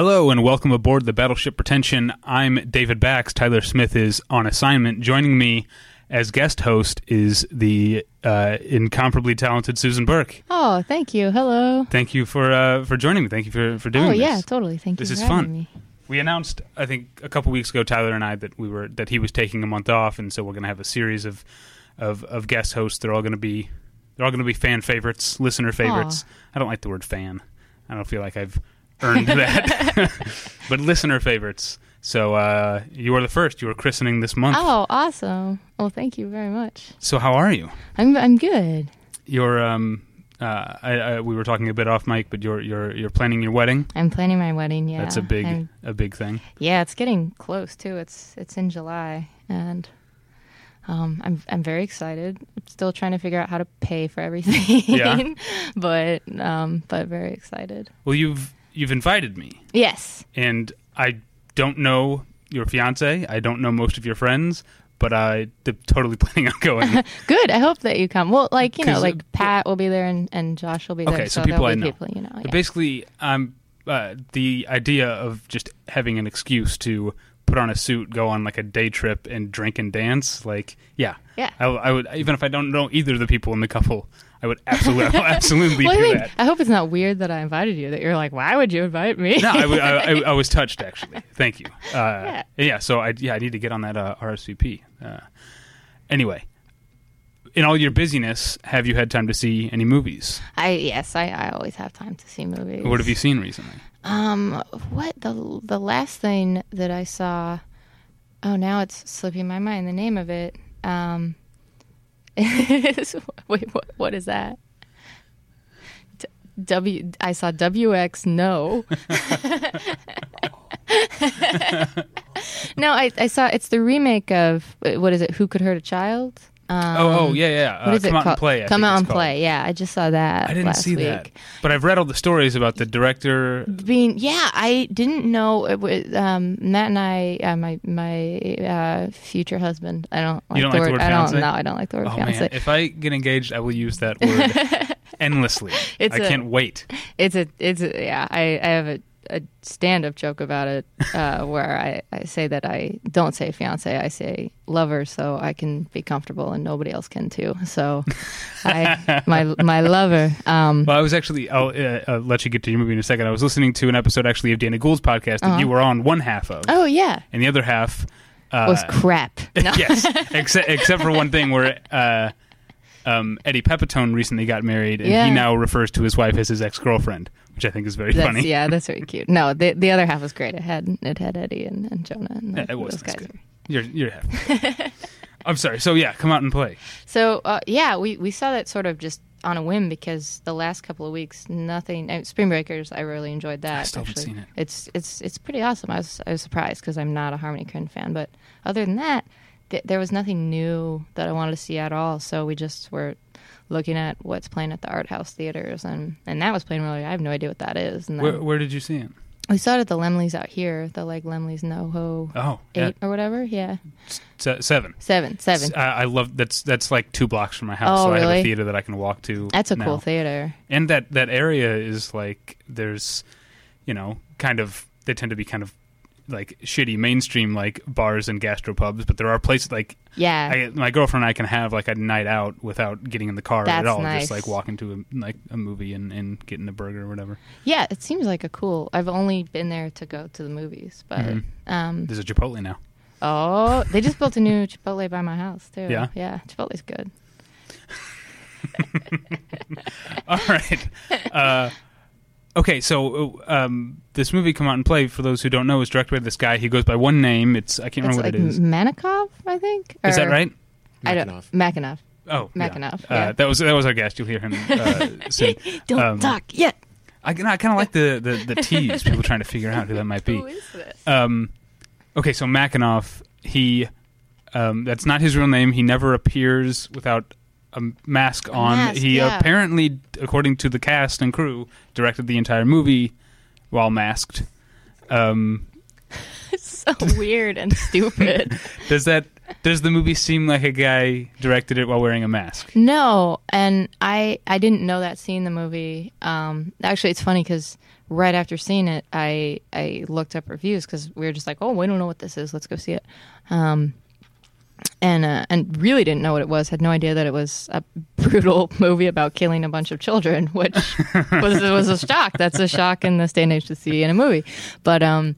Hello and welcome aboard the Battleship Pretension. I'm David Bax. Tyler Smith is on assignment. Joining me as guest host is the uh, incomparably talented Susan Burke. Oh, thank you. Hello. Thank you for uh, for joining me. Thank you for, for doing this. oh this. yeah, totally. Thank This you. This is fun. Me. We announced, I think, a couple weeks ago, Tyler and I, that we were that he was taking a month off, and so we're going to have a series of, of of guest hosts. They're all going to be they're all going to be fan favorites, listener favorites. I don't like the word fan. I don't feel like I've earned that, but listener favorites. So uh, you are the first. You are christening this month. Oh, awesome. Well, thank you very much. So how are you? I'm I'm good. You're um. Uh, I, I, we were talking a bit off mic, but you're you're you're planning your wedding. I'm planning my wedding. Yeah, That's a big I'm- a big thing. yeah, it's getting close too. It's it's in July, and um, I'm I'm very excited. I'm still trying to figure out how to pay for everything. Yeah. but um, but very excited. Well, you've you've invited me. Yes. and I don't know your fiance. I don't know most of your friends, but I am totally planning on going. Good. I hope that you come. Well, like you know, uh, like Pat will be there and, and Josh will be there. Okay, so so people I know. People, you know. But Yeah. basically, I'm uh, the idea of just having an excuse to put on a suit, go on like a day trip, and drink and dance. Like, yeah, Yeah. I, I would even if I don't know either of the people in the couple, I would absolutely, I absolutely well, I do mean, that. I hope it's not weird that I invited you. That you're like, why would you invite me? No, I, I- I- I was touched actually. Thank you. Uh, Yeah. yeah. So I yeah I need to get on that uh, RSVP. Uh, anyway, in all your busyness, have you had time to see any movies? I yes, I, I always have time to see movies. What have you seen recently? Um, what the the last thing that I saw? Oh, now it's slipping my mind. The name of it. Um, is wait, what what is that? W. I saw WX. No. no, I I saw it's the remake of what is it? Who could hurt a child? Um, oh, oh yeah, yeah. Uh, What is come it out called? and play. I Come out and called. play. Yeah, I just saw that. I didn't last see week. that, but I've read all the stories about the director. being yeah i didn't know it was, um matt and i uh, my my uh future husband i don't like, don't the, like the word, word i don't fiance? no i don't like the word Oh fiance man, if I get engaged, I will use that word endlessly. It's I a- can't wait. it's a it's a, yeah i i have a a stand-up joke about it uh, where I, I say that I don't say fiance, I say lover, so I can be comfortable and nobody else can too. So, I my my lover. Um, Well, I was actually. I'll uh, uh, let you get to your movie in a second. I was listening to an episode actually of Dana Gould's podcast that Uh-huh. you were on one half of, oh yeah, and the other half uh, was crap. No. yes, except except for one thing where uh, um, Eddie Pepitone recently got married, and Yeah. he now refers to his wife as his ex girlfriend, which I think is very That's, funny. Yeah, that's very cute. No, the the other half was great. It had it had Eddie and, and Jonah and Yeah, the- it was. those guys. good. You're you're happy. I'm sorry. So yeah, come out and play. So uh, yeah, we we saw that sort of just on a whim because the last couple of weeks, nothing. Uh, Spring Breakers, I really enjoyed that. I still haven't seen it. It's it's it's pretty awesome. I was I was surprised because I'm not a Harmony Korine fan, but other than that, th- there was nothing new that I wanted to see at all. So we just were looking at what's playing at the art house theaters, and and that was playing really. I have no idea what that is. And then Where, where did you see it? we saw it at the Laemmles out here, the like Laemmles NoHo Oh, eight yeah, or whatever. Yeah, se- seven. seven, seven. I, I love that's that's like two blocks from my house, Oh, so I have a really? theater that I can walk to. That's a now. cool theater. and that that area is like there's you know kind of they tend to be kind of like shitty mainstream like bars and gastropubs but there are places like Yeah, I, my girlfriend and I can have like a night out without getting in the car at all nice. just like walking to a, like a movie and, and getting a burger or whatever yeah. It seems like a cool. I've only been there to go to the movies, but Mhm. um, there's a Chipotle now oh, they just built a new Chipotle by my house too. Yeah? yeah. Chipotle's good. all right uh, okay so um, this movie come out and play for those who don't know is directed by this guy he goes by one name it's I can't It's remember like what it is Manikov, I think. is that Or- right I don't. Makinov. Makinov. oh yeah. Uh, yeah. that was that was our guest you'll hear him uh, soon Don't Um, talk yet. I, I kind of like the, the, the tease, people trying to figure out who that might be. Who is this? Um, okay, so Makinov, he, um, that's not his real name. He never appears without a mask on. mask, he yeah. apparently, according to the cast and crew, directed the entire movie while masked. Um, it's so weird and stupid. Does that does the movie seem like a guy directed it while wearing a mask? No, and I I didn't know that seeing the movie. Um, actually, it's funny because right after seeing it, I I looked up reviews because we were just like, oh, we don't know what this is. Let's go see it. Um, and uh, and really didn't know what it was. Had no idea that it was a brutal movie about killing a bunch of children, which was was a shock. That's a shock in this day and age to see in a movie. But um,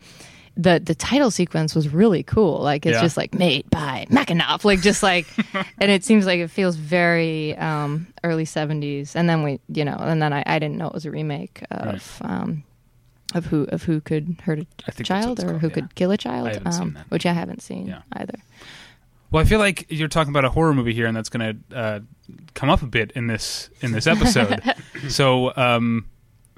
the the title sequence was really cool. Like it's Yeah. just like made by Makinov, like just like, and it seems like it feels very um, early seventies. And then we, you know, and then I, I didn't know it was a remake of. Um, of who of who could hurt a child or called, who yeah. could kill a child, I um, which I haven't seen Yeah. either. Well, I feel like you're talking about a horror movie here, and that's going to uh, come up a bit in this in this episode. so, um,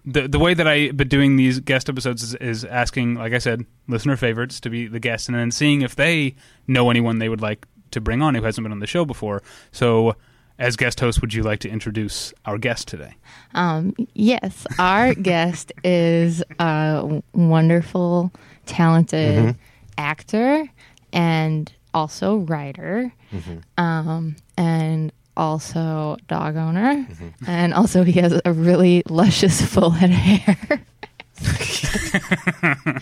the the way that I've been doing these guest episodes is, is asking, like I said, listener favorites to be the guest, and then seeing if they know anyone they would like to bring on who hasn't been on the show before. So, as guest host, would you like to introduce our guest today? Um, yes, our guest is a wonderful, talented actor and also writer, um, and also dog owner, and also he has a really luscious full head of hair.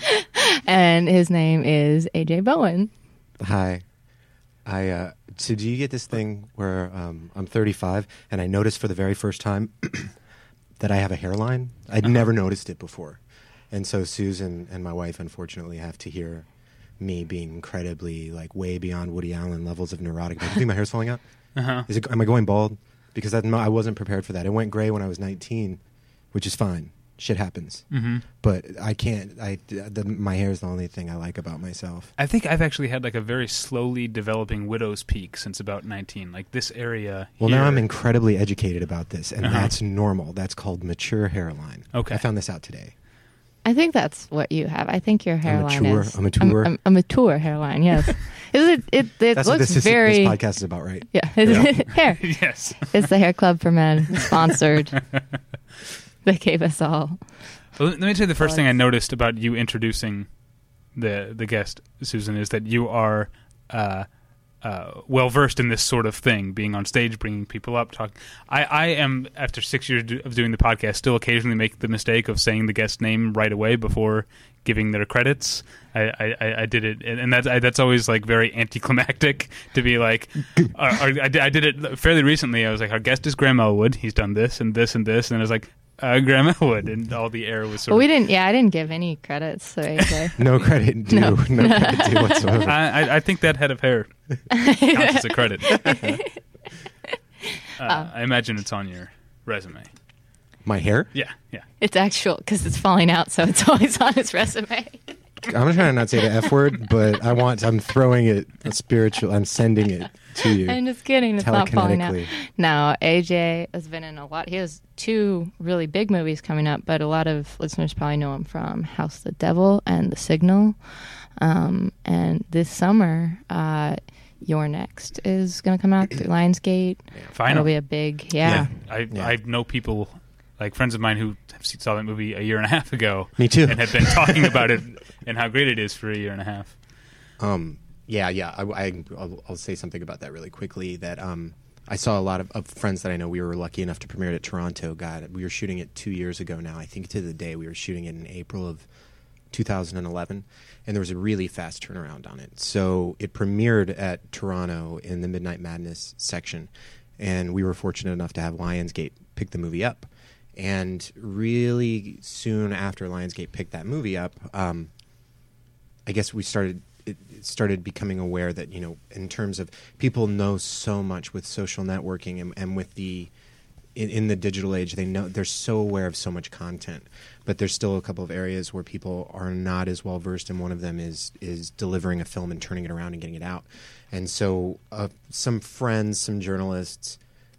and his name is AJ Bowen. Hi. I uh so do you get this thing where um I'm 35 and I noticed for the very first time that I have a hairline? I'd never noticed it before. And so Susan and my wife unfortunately have to hear me being incredibly like way beyond Woody Allen levels of neurotic. Do you think my hair's falling out? Uh-huh. Is it am I going bald? Because I wasn't prepared for that. It went gray when I was 19, which is fine. Shit happens. hmm But I can't I the, my hair is the only thing I like about myself. I think I've actually had like a very slowly developing widow's peak since about 19. Like this area. Well, now I'm incredibly educated about this, and Uh-huh. that's normal. That's called mature hairline. Okay. I found this out today. I think that's what you have. I think your hairline mature- is a mature- a, a mature hairline. Yes, is it? It, it That's what looks this, is, very this podcast is about, right? yeah. Yeah. hair. yes. It's the Hair Club for Men, sponsored. they gave us all. Well, let me tell you the first thing I noticed about you introducing the the guest, Susan, is that you are uh, uh, well versed in this sort of thing, being on stage, bringing people up, talking. I, I am, after six years do- of doing the podcast, still occasionally make the mistake of saying the guest name right away before giving their credits. I, I, I- did it, and that's I, that's always like very anticlimactic to be like. I, did, I did it fairly recently. I was like, our guest is Graham Elwood. He's done this and this and this, and I was like. Uh, Graham Elwood, and all the air was sort Well, we of didn't. Yeah, I didn't give any credits to AJ. No credit due. No. No, credit due whatsoever. I, I, I think that head of hair counts as a credit. uh, I imagine it's on your resume. my hair? Yeah, yeah. it's actual because it's falling out, so it's always on his resume. I'm trying to not say the F word, but I want. I'm throwing it spiritual. I'm sending it to you. I'm just kidding. It's not falling out. Telekinetically. No, AJ has been in a lot. He has two really big movies coming up, but a lot of listeners probably know him from House of the Devil and The Signal. Um, and this summer, uh, You're Next is going to come out through Lionsgate. It'll be a big, yeah. I, Yeah. I know people, like friends of mine who have seen, saw that movie a year and a half ago Me too. and have been talking about it and how great it is for a year and a half. Um, yeah, yeah. I, I, I'll, I'll say something about that really quickly. That um, I saw a lot of, of friends that I know. We were lucky enough to premiere it at Toronto. God, we were shooting it two years ago now. I think to the day we were shooting it in April of 2011, and there was a really fast turnaround on it. So it premiered at Toronto in the Midnight Madness section, and we were fortunate enough to have Lionsgate pick the movie up. And really soon after Lionsgate picked that movie up, um, I guess we started started becoming aware that you know in terms of people know so much with social networking and, and with the in, in the digital age they know they're so aware of so much content but there's still a couple of areas where people are not as well versed and one of them is is delivering a film and turning it around and getting it out and so uh, some friends some journalists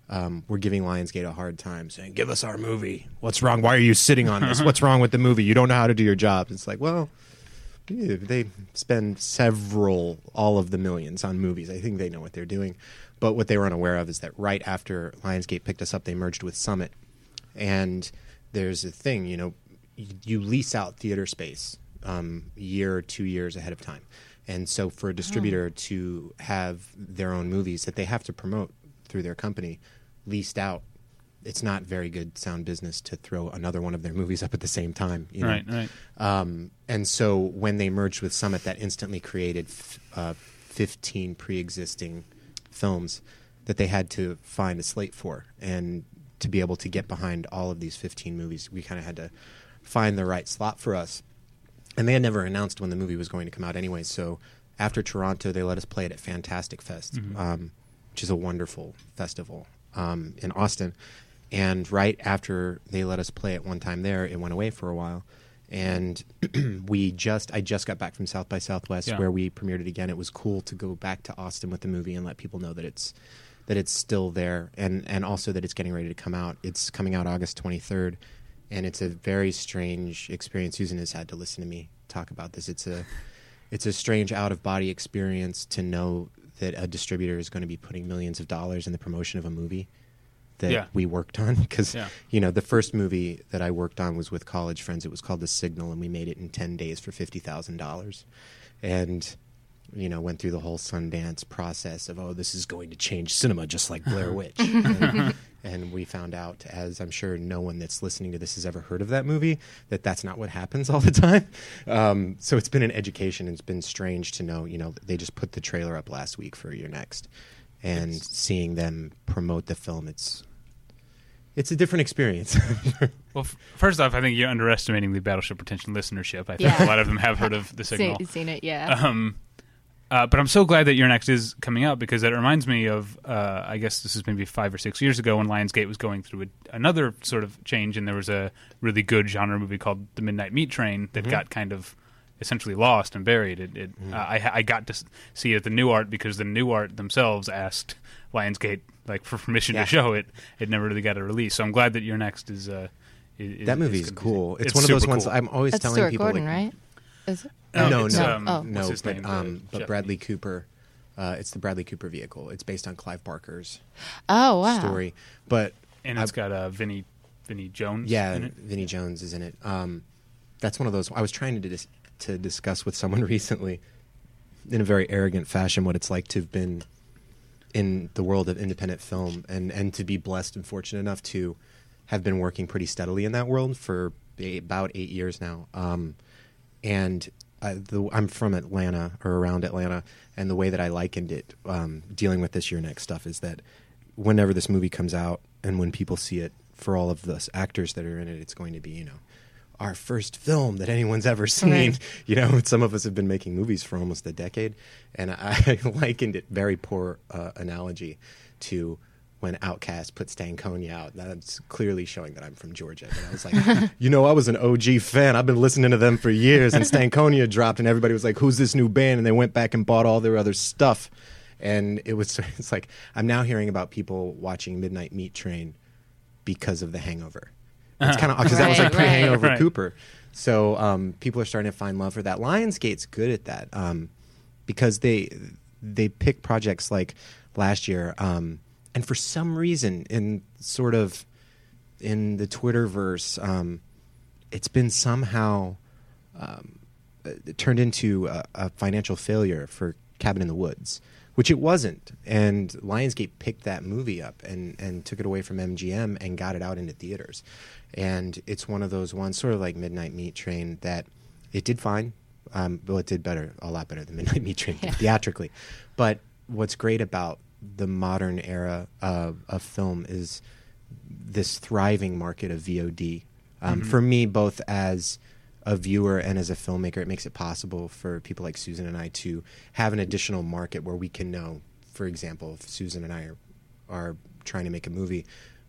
um, were giving Lionsgate a hard time, saying, "Give us our movie. What's wrong? Why are you sitting on this? What's wrong with the movie? You don't know how to do your job." It's like, well, they spend several, all of the millions on movies. I think they know what they're doing. But what they were unaware of is that right after Lionsgate picked us up, they merged with Summit. And there's a thing, you know, you, lease out theater space um, year or two years ahead of time. And so, for a distributor to have their own movies that they have to promote through their company leased out, it's not very good sound business to throw another one of their movies up at the same time. You know? Right, right. Um, and so when they merged with Summit, that instantly created f- uh, 15 pre-existing films that they had to find a slate for, and to be able to get behind all of these 15 movies, we kind of had to find the right slot for us. And they had never announced when the movie was going to come out anyway. So after Toronto, they let us play it at Fantastic Fest, um, which is a wonderful festival um, in Austin. And right after they let us play it one time there, it went away for a while. And we just, I just got back from South by Southwest Yeah. where we premiered it again. It was cool to go back to Austin with the movie and let people know that it's that it's still there, and and also that it's getting ready to come out. It's coming out August twenty third, and it's a very strange experience. Susan has had to listen to me talk about this. It's a it's a strange out of body experience to know that a distributor is going to be putting millions of dollars in the promotion of a movie that Yeah. we worked on because Yeah. you know the first movie that I worked on was with college friends. It was called The Signal, and we made it in ten days for fifty thousand dollars, and you know went through the whole Sundance process of oh this is going to change cinema just like Blair Witch, and, and we found out as I'm sure no one that's listening to this has ever heard of that movie that that's not what happens all the time. Um, so it's been an education. and It's been strange to know you know they just put the trailer up last week for You're Next, and seeing them promote the film it's it's a different experience. Well, f- first off, I think you're underestimating the Battleship Pretension listenership. I think Yeah. a lot of them have heard of the signal. Seen, seen it, yeah. Um, uh, but I'm so glad that You're Next is coming out because it reminds me of uh, I guess this is maybe five or six years ago when Lionsgate was going through a, another sort of change, and there was a really good genre movie called The Midnight Meat Train that got kind of essentially lost and buried. It, it uh, I, I got to see it at the Nuart because the Nuart themselves asked Lionsgate like for permission Yeah. to show it. It never really got a release, so I'm glad that You're Next is. Uh, is that movie is is gonna be seen. cool. It's, one of those ones cool. I'm always That's telling Stuart people. Gordon, like, right? Is it? No, no, it's, no, um, Oh. no, but um, but. Bradley Cooper. Uh, it's the Bradley Cooper vehicle. It's based on Clive Barker's Oh, wow. story. But and it's got uh, Vinnie Vinnie Jones. yeah, in it. Vinnie Jones is in it. Um, that's one of those. I was trying to dis- to discuss with someone recently, in a very arrogant fashion, what it's like to have been in the world of independent film and and to be blessed and fortunate enough to have been working pretty steadily in that world for about eight years now. Um, and I, I'm from Atlanta or around Atlanta, and the way that I likened it, um, dealing with this You're Next stuff, is that whenever this movie comes out and when people see it, for all of the actors that are in it, it's going to be you know our first film that anyone's ever seen. Right. You know, some of us have been making movies for almost a decade, and I likened it very poor uh, analogy to when Outkast put Stankonia out. That's clearly showing that I'm from Georgia. But I was like, you know, I was an OG fan. I've been listening to them for years, and Stankonia dropped, and everybody was like, "Who's this new band?" And they went back and bought all their other stuff. And it was it's like I'm now hearing about people watching Midnight Meat Train because of The Hangover. It's kind of because that was like Right, right. pre-Hangover Right. Cooper. So um, people are starting to find love for that. Lionsgate's good at that um, because they they pick projects like last year, um, and for some reason, in sort of in the Twitterverse, um, it's been somehow um, uh, turned into a, a financial failure for Cabin in the Woods, which it wasn't. And Lionsgate picked that movie up and, and took it away from MGM and got it out into theaters. And it's one of those ones, sort of like Midnight Meat Train, that it did fine. Um, well, it did better, a lot better than Midnight Meat Train Yeah. theatrically. But what's great about the modern era of, of film is this thriving market of VOD. Um, For me, both as a viewer and as a filmmaker, it makes it possible for people like Susan and I to have an additional market where we can know, for example, if Susan and I are, are trying to make a movie,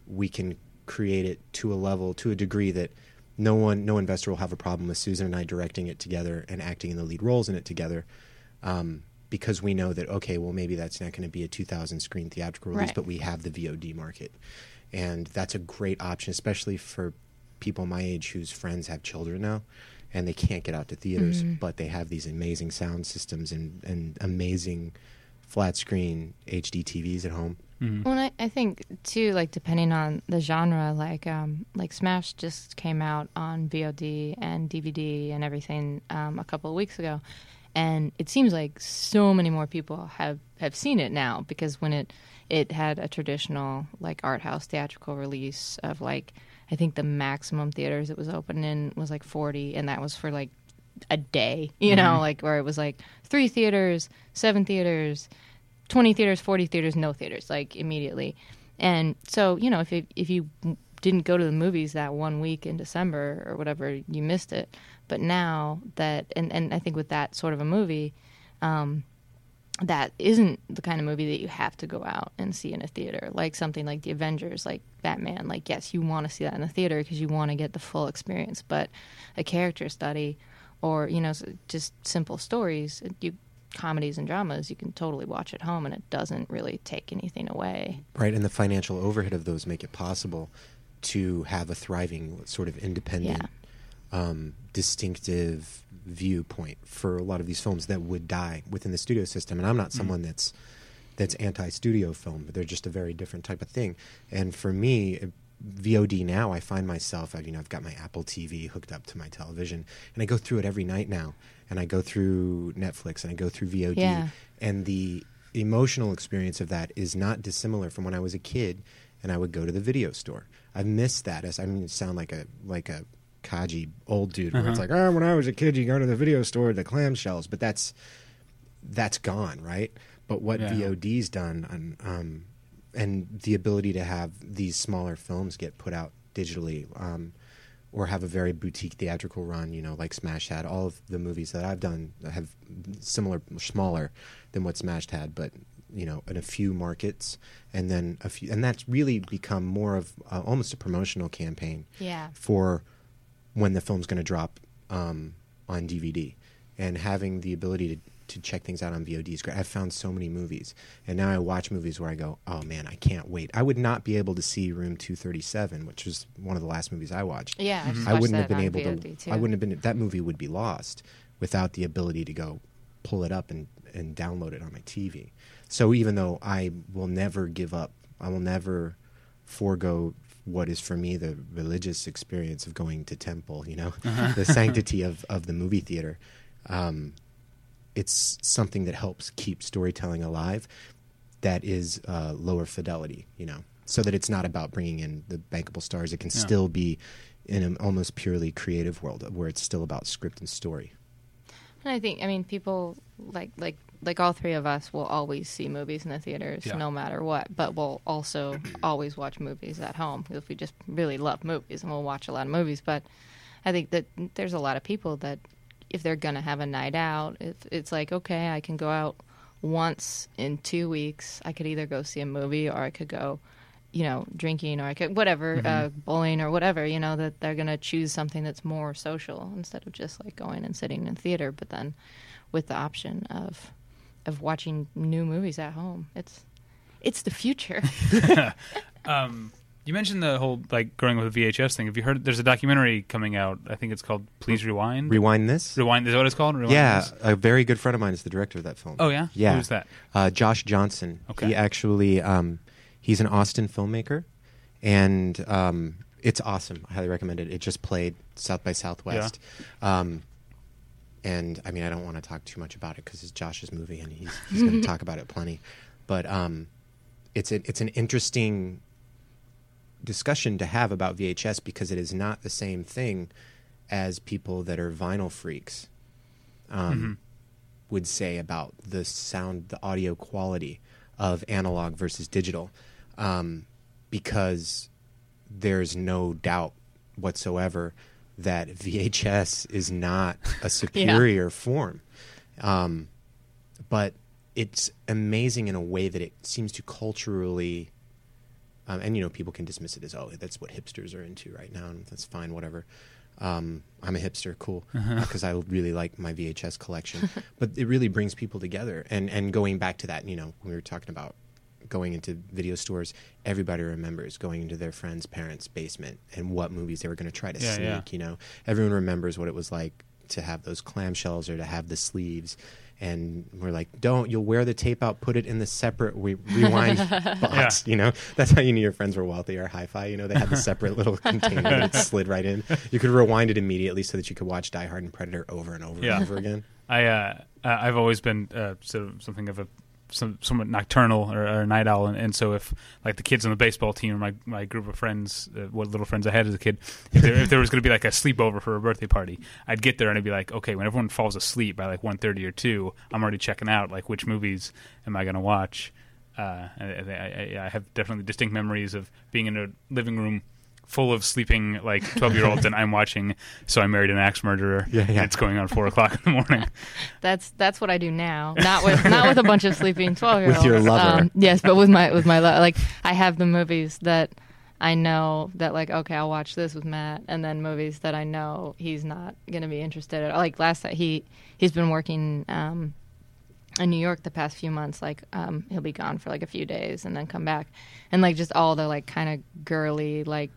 we can create it to a level, to a degree that no one, no investor will have a problem with Susan and I directing it together and acting in the lead roles in it together. Um, because we know that okay, well maybe that's not going to be a 2,000 screen theatrical release, Right. but we have the VOD market, and that's a great option, especially for people my age whose friends have children now, and they can't get out to theaters, but they have these amazing sound systems and and amazing flat screen HD TVs at home. Mhm. Well, I, I think too, like depending on the genre, like um, like Smashed just came out on VOD and DVD and everything um, a couple of weeks ago, and it seems like so many more people have have seen it now because when it it had a traditional like art house theatrical release of like I think the maximum theaters it was open in was like forty, and that was for like a day, you know, like where it was like three theaters, seven theaters, 20 theaters, 40 theaters, no theaters, like immediately. And so, you know, if it, if you didn't go to the movies that one week in December or whatever, you missed it. But now that, and, and I think with that sort of a movie, um, that isn't the kind of movie that you have to go out and see in a theater. Like something like The Avengers, like Batman. Like, yes, you want to see that in the theater because you want to get the full experience. But a character study or, you know, just simple stories, you comedies and dramas, you can totally watch at home and it doesn't really take anything away. Right, and the financial overhead of those make it possible to have a thriving, sort of independent, um, distinctive viewpoint for a lot of these films that would die within the studio system. And I'm not someone that's that's anti-studio film, but they're just a very different type of thing. And for me, VOD now, I find myself, you know, I've got my Apple TV hooked up to my television, and I go through it every night now. And I go through Netflix, and I go through VOD, Yeah. and the emotional experience of that is not dissimilar from when I was a kid and I would go to the video store. I've missed that. As I mean, it sound like a like a Kaji old dude, where it's Uh-huh. like, oh, when I was a kid, you go to the video store, the clamshells, but that's that's gone, right? But what Yeah. VOD's done, on, um, and the ability to have these smaller films get put out digitally, um, or have a very boutique theatrical run, you know, like Smashed had. All of the movies that I've done have similar, smaller than what Smashed had, but you know, in a few markets, and then a few, and that's really become more of uh, almost a promotional campaign Yeah. for when the film's going to drop um, on DVD, and having the ability to to check things out on VOD is great. I've found so many movies, and now I watch movies where I go, "Oh man, I can't wait." I would not be able to see Room Two Thirty Seven, which was one of the last movies I watched. Yeah, I, just I wouldn't have been able VOD to. Too. I wouldn't have been. That movie would be lost without the ability to go pull it up and and download it on my TV. So even though I will never give up, I will never forego what is for me the religious experience of going to temple. You know, the sanctity of of the movie theater. Um, it's something that helps keep storytelling alive. That is uh, lower fidelity. You know, so that it's not about bringing in the bankable stars. It can Yeah. still be in an almost purely creative world where it's still about script and story. And I think, I mean, people like like like all three of us will always see movies in the theaters, Yeah. no matter what. But we'll also always watch movies at home if we just really love movies, and we'll watch a lot of movies. But I think that there's a lot of people that if they're gonna have a night out, if it's like okay, I can go out once in two weeks. I could either go see a movie or I could go. You know, drinking or I could whatever, uh, bowling or whatever. You know that they're gonna choose something that's more social instead of just like going and sitting in theater. But then, with the option of of watching new movies at home. It's it's the future. Um, you mentioned the whole like growing with a VHS thing. Have you heard? There's a documentary coming out. I think it's called Please Rewind. Rewind this. Rewind is that what it's called? Rewind yeah, this? a very good friend of mine is the director of that film. Oh yeah. Yeah. Who's that? Uh, Josh Johnson. Okay. He actually, um, he's an Austin filmmaker, and um, it's awesome. I highly recommend it. It just played South by Southwest. Um, and I mean, I don't want to talk too much about it because it's Josh's movie, and he's, he's going to talk about it plenty. But um, it's a, it's an interesting discussion to have about VHS because it is not the same thing as people that are vinyl freaks um, would say about the sound, the audio quality of analog versus digital, um, because there's no doubt whatsoever that VHS is not a superior form. Um, but it's amazing in a way that it seems to culturally um, and you know people can dismiss it as oh that's what hipsters are into right now and that's fine whatever. Um, i'm a hipster cool because i really like my vhs collection. But it really brings people together. And and going back to that you know when we were talking about going into video stores everybody remembers going into their friend's parents basement and what movies they were going to try to Yeah, sneak yeah. you know everyone remembers what it was like to have those clamshells or to have the sleeves and we're like, "Don't! You'll wear the tape out. Put it in the separate re- rewind box." You know, that's how you knew your friends were wealthy or hi-fi. You know, they had the separate little container that slid right in. You could rewind it immediately so that you could watch Die Hard and Predator over and over Yeah. and over again. I uh, uh, I've always been uh, sort of something of a some, somewhat nocturnal or, or night owl, and, and so if like the kids on the baseball team or my my group of friends, uh, what little friends I had as a kid, if there, if there was going to be like a sleepover for a birthday party, I'd get there and I'd be like, okay, when everyone falls asleep by like 1.30 or two, I'm already checking out like which movies am I going to watch. Uh, I, I- I have definitely distinct memories of being in a living room full of sleeping like 12 year olds and I'm watching So I Married an Axe Murderer Yeah, yeah. and it's going on 4 o'clock in the morning. That's that's what I do now. Not with not with a bunch of sleeping twelve year olds. With your lover. yes, but with my with my lo- like I have the movies that I know that like okay I'll watch this with Matt, and then movies that I know he's not gonna be interested in. Like last night he he's been working um, in New York the past few months. Like um, he'll be gone for like a few days and then come back, and like just all the like kind of girly like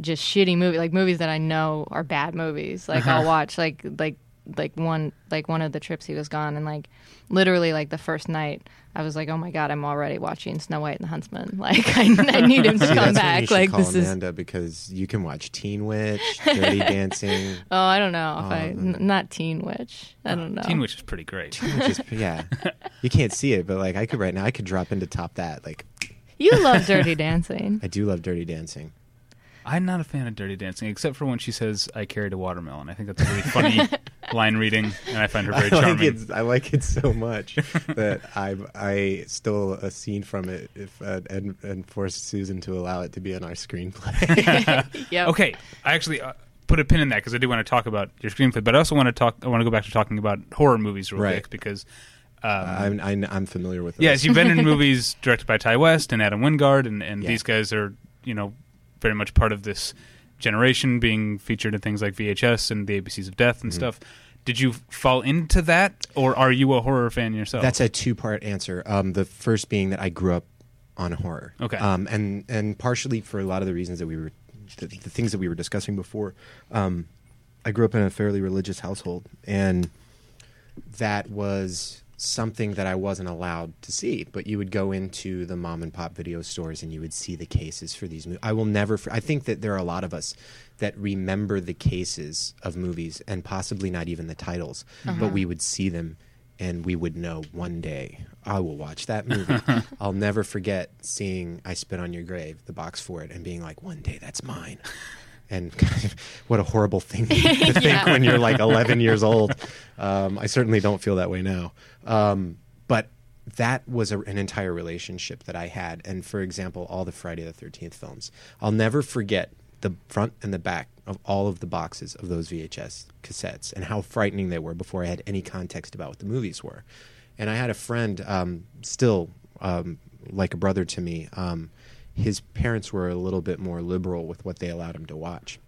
just shitty movie like movies that I know are bad movies. Like I'll uh-huh. watch like like like one like one of the trips he was gone and like literally like the first night I was like, oh my god, I'm already watching Snow White and the Huntsman. Like I, I need him to See, come that's when you back. Like call this is because you can watch Teen Witch, Dirty Dancing. oh I don't know if Oh, I um, not Teen Witch. I don't know. Teen Witch is pretty great. Which is, yeah, you can't see it, but like I could right now, I could drop into top that. Like You love Dirty Dancing. I do love Dirty Dancing. I'm not a fan of Dirty Dancing, except for when she says, I carried a watermelon. I think that's a really funny line reading, and I find her very I like charming. it. I like it so much that I I stole a scene from it if uh, and and forced Susan to allow it to be in our screenplay. Yep. Okay, I actually uh, put a pin in that because I do want to talk about your screenplay, but I also want to talk. I want to go back to talking about horror movies real Right. quick because. Um, I'm, I'm I'm familiar with. Yes, those. you've been in movies directed by Ti West and Adam Wingard, and, and Yeah. these guys are, you know, very much part of this generation, being featured in things like VHS and the ABCs of Death and Mm-hmm. stuff. Did you fall into that, or are you a horror fan yourself? That's a two part answer. Um, the first being that I grew up on horror. Okay. Um, and and partially for a lot of the reasons that we were, the, the things that we were discussing before. Um, I grew up in a fairly religious household, and that was something that I wasn't allowed to see. But you would go into the mom and pop video stores, and you would see the cases for these movies. I will never. I think that there are a lot of us that remember the cases of movies, and possibly not even the titles, but uh-huh. we would see them and we would know one day I will watch that movie. I'll never forget seeing I Spit on Your Grave, the box for it, and being like, one day that's mine. And what a horrible thing to think Yeah. when you're like 11 years old. Um, I certainly don't feel that way now. Um, but that was a, an entire relationship that I had. And for example, all the Friday the 13th films. I'll never forget the front and the back of all of the boxes of those VHS cassettes and how frightening they were before I had any context about what the movies were. And I had a friend, um, still um, like a brother to me. Um, his parents were a little bit more liberal with what they allowed him to watch.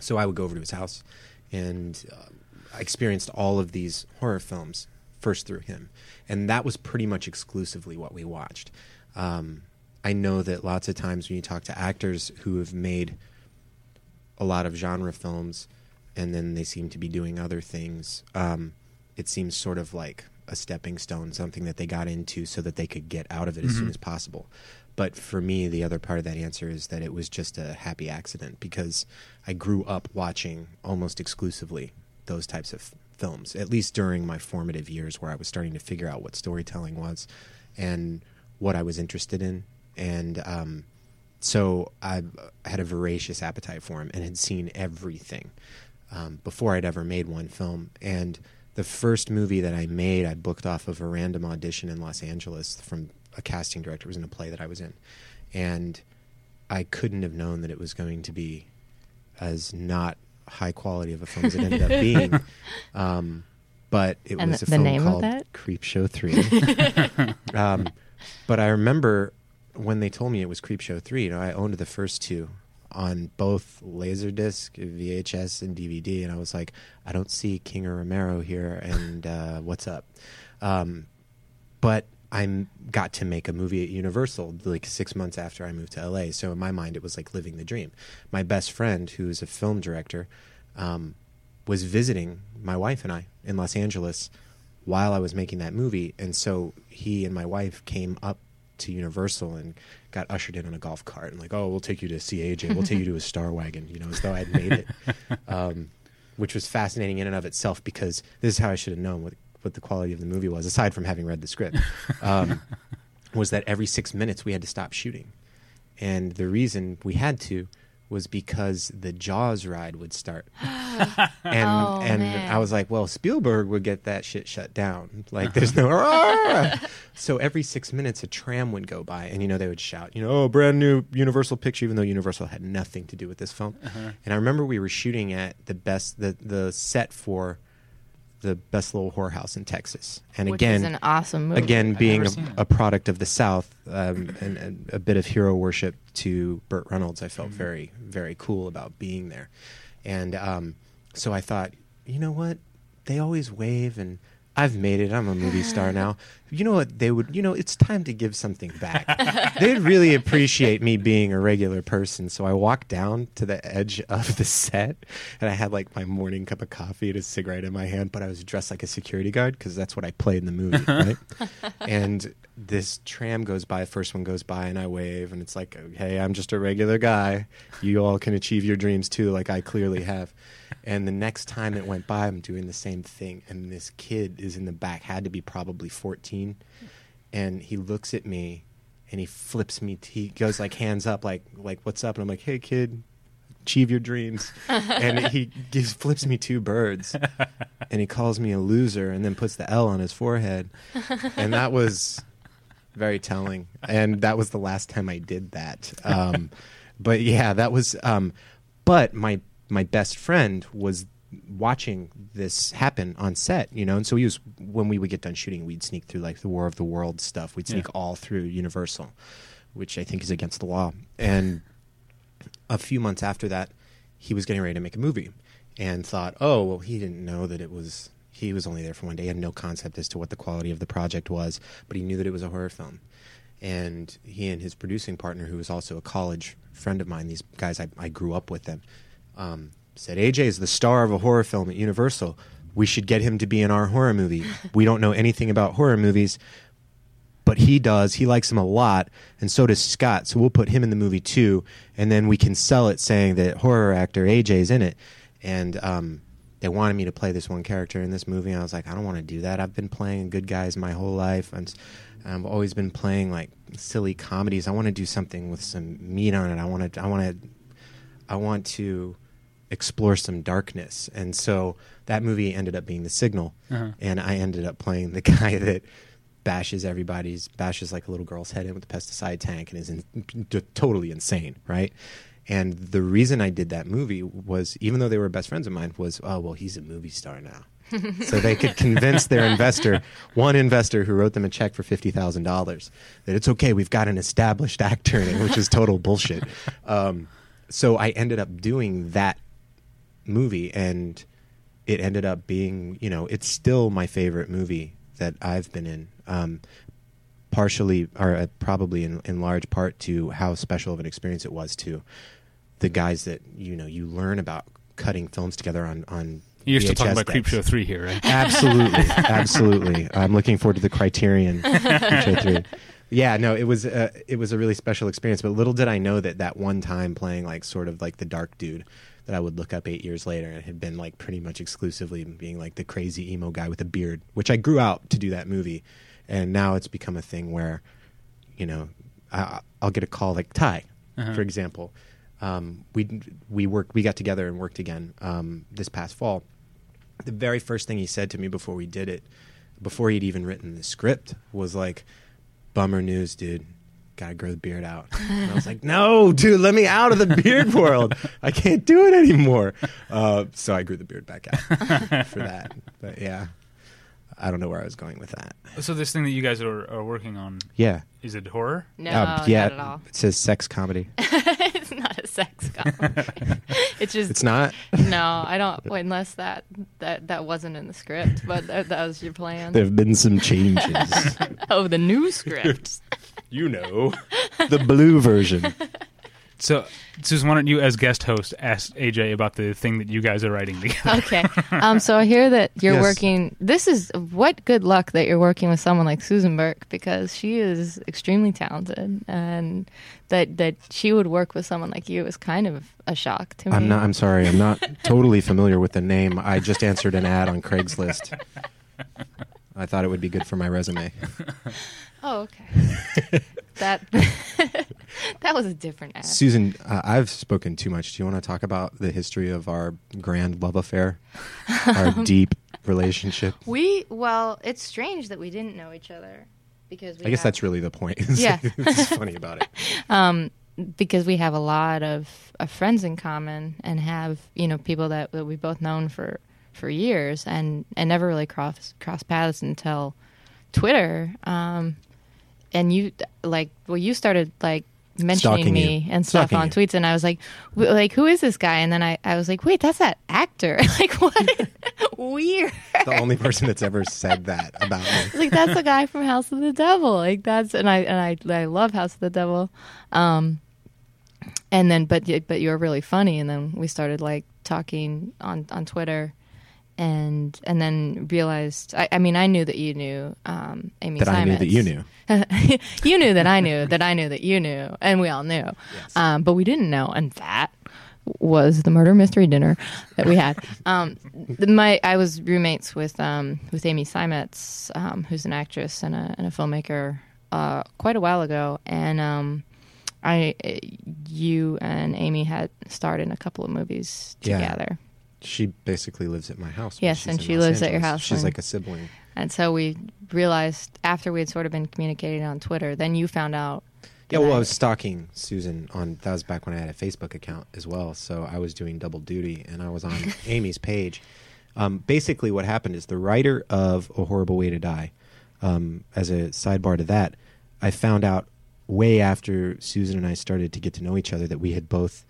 So I would go over to his house, and uh, I experienced all of these horror films first through him, and that was pretty much exclusively what we watched. Um, I know that lots of times when you talk to actors who have made a lot of genre films, and then they seem to be doing other things, um, it seems sort of like a stepping stone, something that they got into so that they could get out of it as soon as possible. But for me, the other part of that answer is that it was just a happy accident because I grew up watching almost exclusively those types of films, at least during my formative years where I was starting to figure out what storytelling was and what I was interested in. And um, so I had a voracious appetite for him and had seen everything um, before I'd ever made one film. And the first movie that I made, I booked off of a random audition in Los Angeles from a casting director. It was in a play that I was in. And I couldn't have known that it was going to be as not high quality of a film as it ended up being. Um, but it And was the- a film name called? Creepshow 3. um, but I remember when they told me it was Creepshow 3, you know, I owned the first two on both Laserdisc, VHS, and DVD, and I was like, I don't see King or Romero here, and uh, what's up? Um, but I got to make a movie at Universal like six months after I moved to LA. So in my mind, it was like living the dream. My best friend, who's a film director, um, was visiting my wife and I in Los Angeles while I was making that movie, and so he and my wife came up to Universal and got ushered in on a golf cart and like, oh, we'll take you to see AJ, we'll take you to a Star Wagon, you know, as though I'd made it, um, which was fascinating in and of itself because this is how I should have known what what the quality of the movie was, aside from having read the script, um, was that every six minutes we had to stop shooting, and the reason we had to was because the Jaws ride would start, and Oh, and man. I was like, well, Spielberg would get that shit shut down. Like, there's no. So every six minutes, a tram would go by, and you know they would shout, you know, oh, brand new Universal picture, even though Universal had nothing to do with this film. Uh-huh. And I remember we were shooting at the best the the set for the best little whorehouse in Texas, and Which again, is an awesome movie. again I've being a, a product of the South um, and, and a bit of hero worship to Burt Reynolds, I felt Mm-hmm. very very cool about being there, and um, so I thought, you know what, they always wave and. I've made it. I'm a movie star now. You know what? They would, you know, it's time to give something back. They'd really appreciate me being a regular person. So I walked down to the edge of the set and I had like my morning cup of coffee and a cigarette in my hand, but I was dressed like a security guard because that's what I played in the movie, right? and this tram goes by, first one goes by, and I wave, and it's like, hey, I'm just a regular guy. You all can achieve your dreams too, like I clearly have. And the next time it went by, I'm doing the same thing, and this kid is in the back, had to be probably 14, and he looks at me, and he flips me. He goes like hands up, like like what's up, and I'm like, hey kid, achieve your dreams, and he gives flips me two birds, and he calls me a loser, and then puts the L on his forehead, and that was very telling. And that was the last time I did that. Um, but yeah, that was. Um, but my my best friend was watching this happen on set, you know, and so he was when we would get done shooting, we'd sneak through like the War of the Worlds stuff. We'd sneak Yeah. all through Universal, which I think is against the law. And a few months after that, he was getting ready to make a movie, and thought, oh well, he didn't know that it was. He was only there for one day. He had no concept as to what the quality of the project was, but he knew that it was a horror film. And he and his producing partner, who was also a college friend of mine, these guys I, I grew up with them, um, said, AJ is the star of a horror film at Universal. We should get him to be in our horror movie. we don't know anything about horror movies, but he does. He likes him a lot, and so does Scott. So we'll put him in the movie too, and then we can sell it saying that horror actor AJ is in it. And um, they wanted me to play this one character in this movie. And I was like, I don't want to do that. I've been playing good guys my whole life. I'm, s- I've always been playing like silly comedies. I want to do something with some meat on it. I want to. I want to. I want to explore some darkness. And so that movie ended up being The Signal, Uh-huh. and I ended up playing the guy that bashes everybody's bashes like a little girl's head in with a pesticide tank and is in, t- totally insane, right? And the reason I did that movie was, even though they were best friends of mine, was oh well, he's a movie star now. so they could convince their investor, one investor who wrote them a check for fifty thousand dollars, that it's okay. We've got an established actor in it, which is total bullshit. Um, so I ended up doing that movie, and it ended up being, you know, it's still my favorite movie that I've been in. Um, partially, or uh, probably in, in large part, to how special of an experience it was to the guys that you know you learn about cutting films together on on. You're still talking about decks. Creepshow 3 here, right? Absolutely, absolutely. I'm looking forward to the Criterion Creepshow three. Yeah, no, it was uh, it was a really special experience. But little did I know that that one time playing like sort of like the dark dude that I would look up eight years later and had been like pretty much exclusively being like the crazy emo guy with a beard, which I grew out to do that movie, and now it's become a thing where, you know, I, I'll get a call like Ty, Uh-huh. for example. Um, we we worked we got together and worked again um, this past fall. The very first thing he said to me before we did it, before he'd even written the script, was like, "Bummer news, dude. Gotta grow the beard out." And I was like, "No, dude, let me out of the beard world. I can't do it anymore." Uh, so I grew the beard back out for that. But yeah, I don't know where I was going with that. So this thing that you guys are, are working on, Yeah, is it horror? No, Um, yeah. not at all. It says sex comedy. it's not a sex comedy. it's just It's not. no. I don't. Unless that that that wasn't in the script, but that, that was your plan. There have been some changes. oh, the new script. you know, the blue version. So, Susan, why don't you, as guest host, ask AJ about the thing that you guys are writing together? Okay. Um, so I hear that you're Yes. working. This is what good luck that you're working with someone like Susan Burke because she is extremely talented, and that that she would work with someone like you is kind of a shock to me. I'm not. I'm sorry. I'm not totally familiar with the name. I just answered an ad on Craigslist. I thought it would be good for my resume. Oh, okay. that that was a different ad. Susan, uh, I've spoken too much. Do you want to talk about the history of our grand love affair, our deep relationship? We well, it's strange that we didn't know each other because we I guess have- that's really the point. Yeah. it's funny about it. um, because we have a lot of, of friends in common and have you know people that, that we've both known for for years and and never really cross cross paths until Twitter. Um, and you like well, you started like mentioning Stalking me you. and stuff Stalking on you. tweets, and I was like, w- like who is this guy? And then I I was like, wait, that's that actor. like what? Weird. The only person that's ever said that about me. like that's the guy from House of the Devil. Like that's and I and I I love House of the Devil. Um and then but but you were really funny and then we started like talking on on Twitter and and then realized I, I mean I knew that you knew um Amy That I knew that you knew. you knew that I knew that I knew that you knew and we all knew. Yes. Um but we didn't know and that was the murder mystery dinner that we had. Um, the- my I was roommates with um, with Amy Seimetz, um, who's an actress and a, and a filmmaker, uh, quite a while ago, and um, I, you and Amy had starred in a couple of movies together. Yeah. She basically lives at my house. Yes, and she Los lives at your house She's like a sibling. and so we realized after we had sort of been communicating on Twitter, then you found out. Yeah, well, I I- was stalking Susan on. That was back when I had a Facebook account as well. So I was doing double duty, and I was on Amy's page. Um, basically, what happened is the writer of A Horrible Way to Die. Um, as a sidebar to that, I found out way after Susan and I started to get to know each other that we had both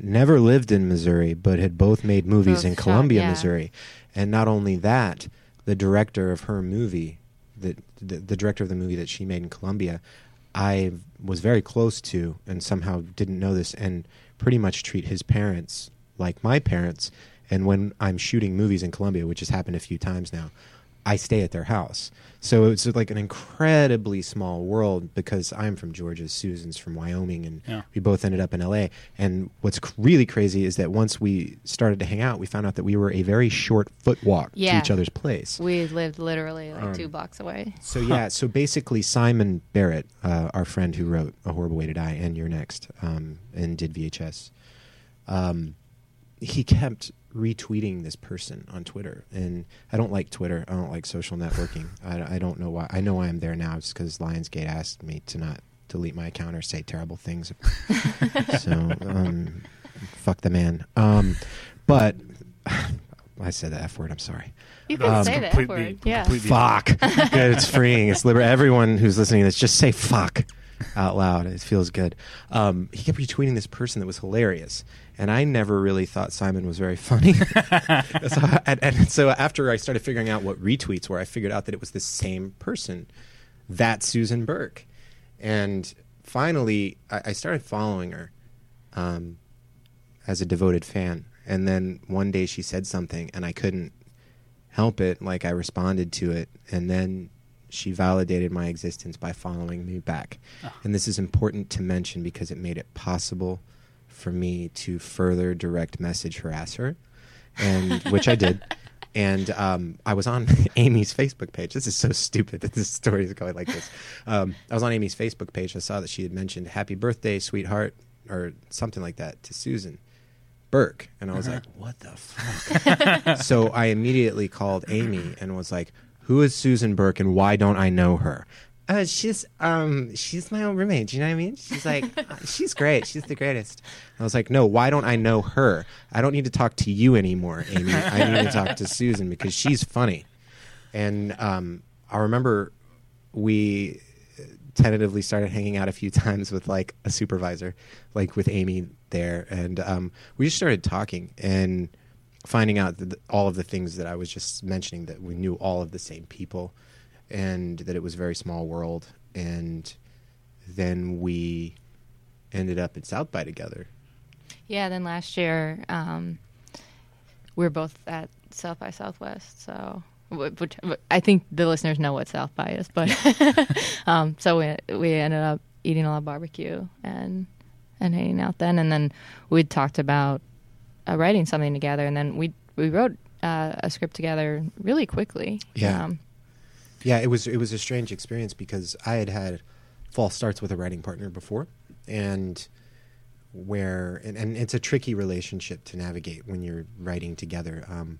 never lived in Missouri, but had both made movies Both in shot, Columbia, yeah. Missouri. And not only that, the director of her movie, the, the the director of the movie that she made in Columbia, I was very close to, and somehow didn't know this, and pretty much treat his parents like my parents. And when I'm shooting movies in Columbia, which has happened a few times now, I stay at their house. So it's like an incredibly small world because I'm from Georgia, Susan's from Wyoming, and Yeah. we both ended up in LA. And what's really crazy is that once we started to hang out, we found out that we were a very short foot walk to each other's place. We lived literally like Um, two blocks away. So yeah, so basically Simon Barrett, uh, our friend who wrote A Horrible Way to Die and You're Next, um, and did VHS, um, he kept retweeting this person on Twitter, and I don't like Twitter. I don't like social networking. I, I don't know why. I know why I'm there now. It's because Lionsgate asked me to not delete my account or say terrible things. so um, fuck the man. Um, but I said the f word. I'm sorry. You can Um, say the F word. Yeah. completely- Fuck. good. It's freeing. It's liber- Everyone who's listening to this, just say fuck out loud. It feels good. Um, he kept retweeting this person that was hilarious. And I never really thought Simon was very funny. so, and, and so after I started figuring out what retweets were, I figured out that it was the same person, that Susan Burke. And finally, I, I started following her um, as a devoted fan. And then one day she said something, and I couldn't help it. Like I responded to it, and then she validated my existence by following me back. And this is important to mention because it made it possible for me to further direct message harass her, and which I did. And um, I was on Amy's Facebook page. This is so stupid that this story is going like this. Um, I was on Amy's Facebook page. I saw that she had mentioned "Happy Birthday, sweetheart" or something like that to Susan Burke, and I was like, "What the fuck?" so I immediately called Amy and was like, "Who is Susan Burke and why don't I know her?" Uh, she's um she's my old roommate. Do you know what I mean? She's like uh, she's great. She's the greatest. I was like, no, why don't I know her? I don't need to talk to you anymore, Amy. I need to talk to Susan because she's funny. And um, I remember we tentatively started hanging out a few times with like a supervisor, like with Amy there, and um, we just started talking and finding out that all of the things that I was just mentioning that we knew all of the same people, and that it was a very small world, and then we ended up at South by together. Yeah, then last year um, we were both at South by Southwest, so which I think the listeners know what South by is, but um, so we we ended up eating a lot of barbecue and and hanging out then, and then we talked about uh, writing something together, and then we we wrote uh, a script together really quickly. Yeah. Um, Yeah, it was it was a strange experience because I had had false starts with a writing partner before, and where and, and it's a tricky relationship to navigate when you're writing together. Um,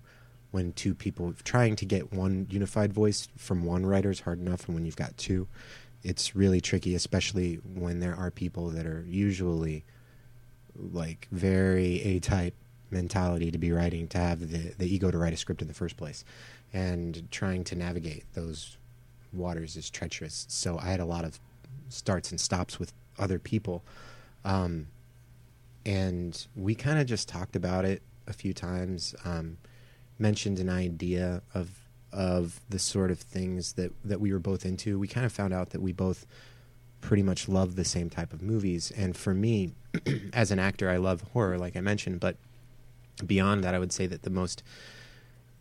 when two people trying to get one unified voice from one writer is hard enough, and when you've got two, it's really tricky, especially when there are people that are usually like very A type mentality to be writing to have the, the ego to write a script in the first place and trying to navigate those waters is treacherous. So i had a lot of starts and stops with other people. Um, and we kind of just talked about it a few times um, mentioned an idea of of the sort of things that that we were both into. We kind of found out that we both pretty much love the same type of movies. And for me as an actor i love horror like i mentioned but beyond that i would say that the most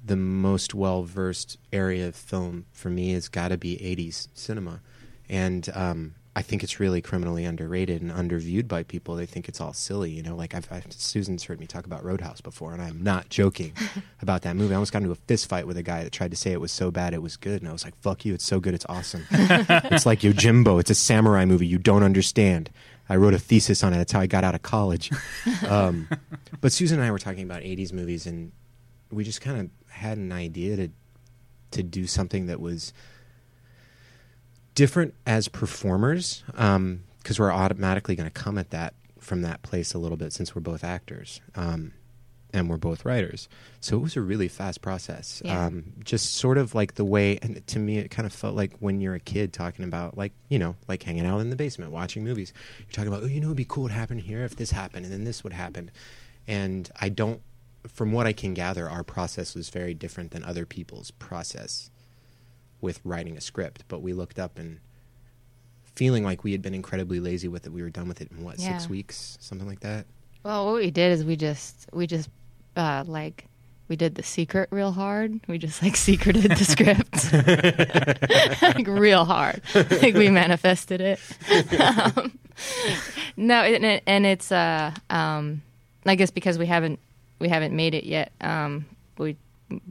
the most well versed area of film for me has got to be 80s cinema and um, I think it's really criminally underrated and underviewed by people. They think it's all silly, you know. Like I've, I've Susan's heard me talk about Roadhouse before, and I'm not joking about that movie. I almost got into a fist fight with a guy that tried to say it was so bad it was good, and I was like, "Fuck you! It's so good, it's awesome." it's like Yojimbo. It's a samurai movie you don't understand. I wrote a thesis on it. That's how I got out of college. Um, but Susan and I were talking about '80s movies, and we just kind of had an idea to to do something that was different as performers because we're automatically going to come at that from that place a little bit since we're both actors um, and we're both writers. So it was a really fast process. Yeah. um, just sort of like the way and to me it kind of felt like when you're a kid talking about like you know like hanging out in the basement watching movies you're talking about oh you know it'd be cool to happen here if this happened and then this would happen. And i don't from what i can gather our process was very different than other people's process with writing a script, but we looked up and feeling like we had been incredibly lazy with it. We were done with it in what six weeks, something like that. Well, what we did is we just we just uh, like we did the secret real hard. We just like secreted the script like real hard. Like we manifested it. um, no, and, it, and it's uh um I guess because we haven't we haven't made it yet. Um, we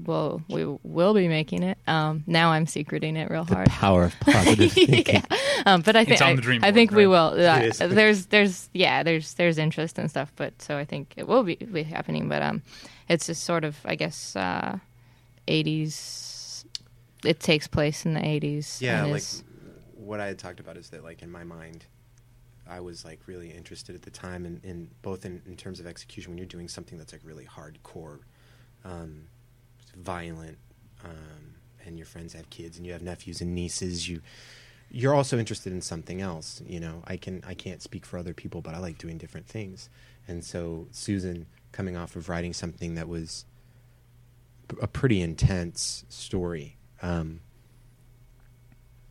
will we will be making it. Um, now I'm secreting it real The hard. power of positive thinking. yeah. Um, but I think on I, the I board, think we right? will. Uh, there's there's yeah there's there's interest and stuff, but so I think it will be, be happening. But um, it's just sort of I guess uh, 80s. It takes place in the 80s. Yeah, like what I had talked about is that like in my mind, I was like really interested at the time, in, in both in, in terms of execution when you're doing something that's like really hardcore, um, violent, um, and your friends have kids and you have nephews and nieces. You you're also interested in something else. You know, I can I can't speak for other people, but I like doing different things. And so Susan, coming off of writing something that was a pretty intense story. Um,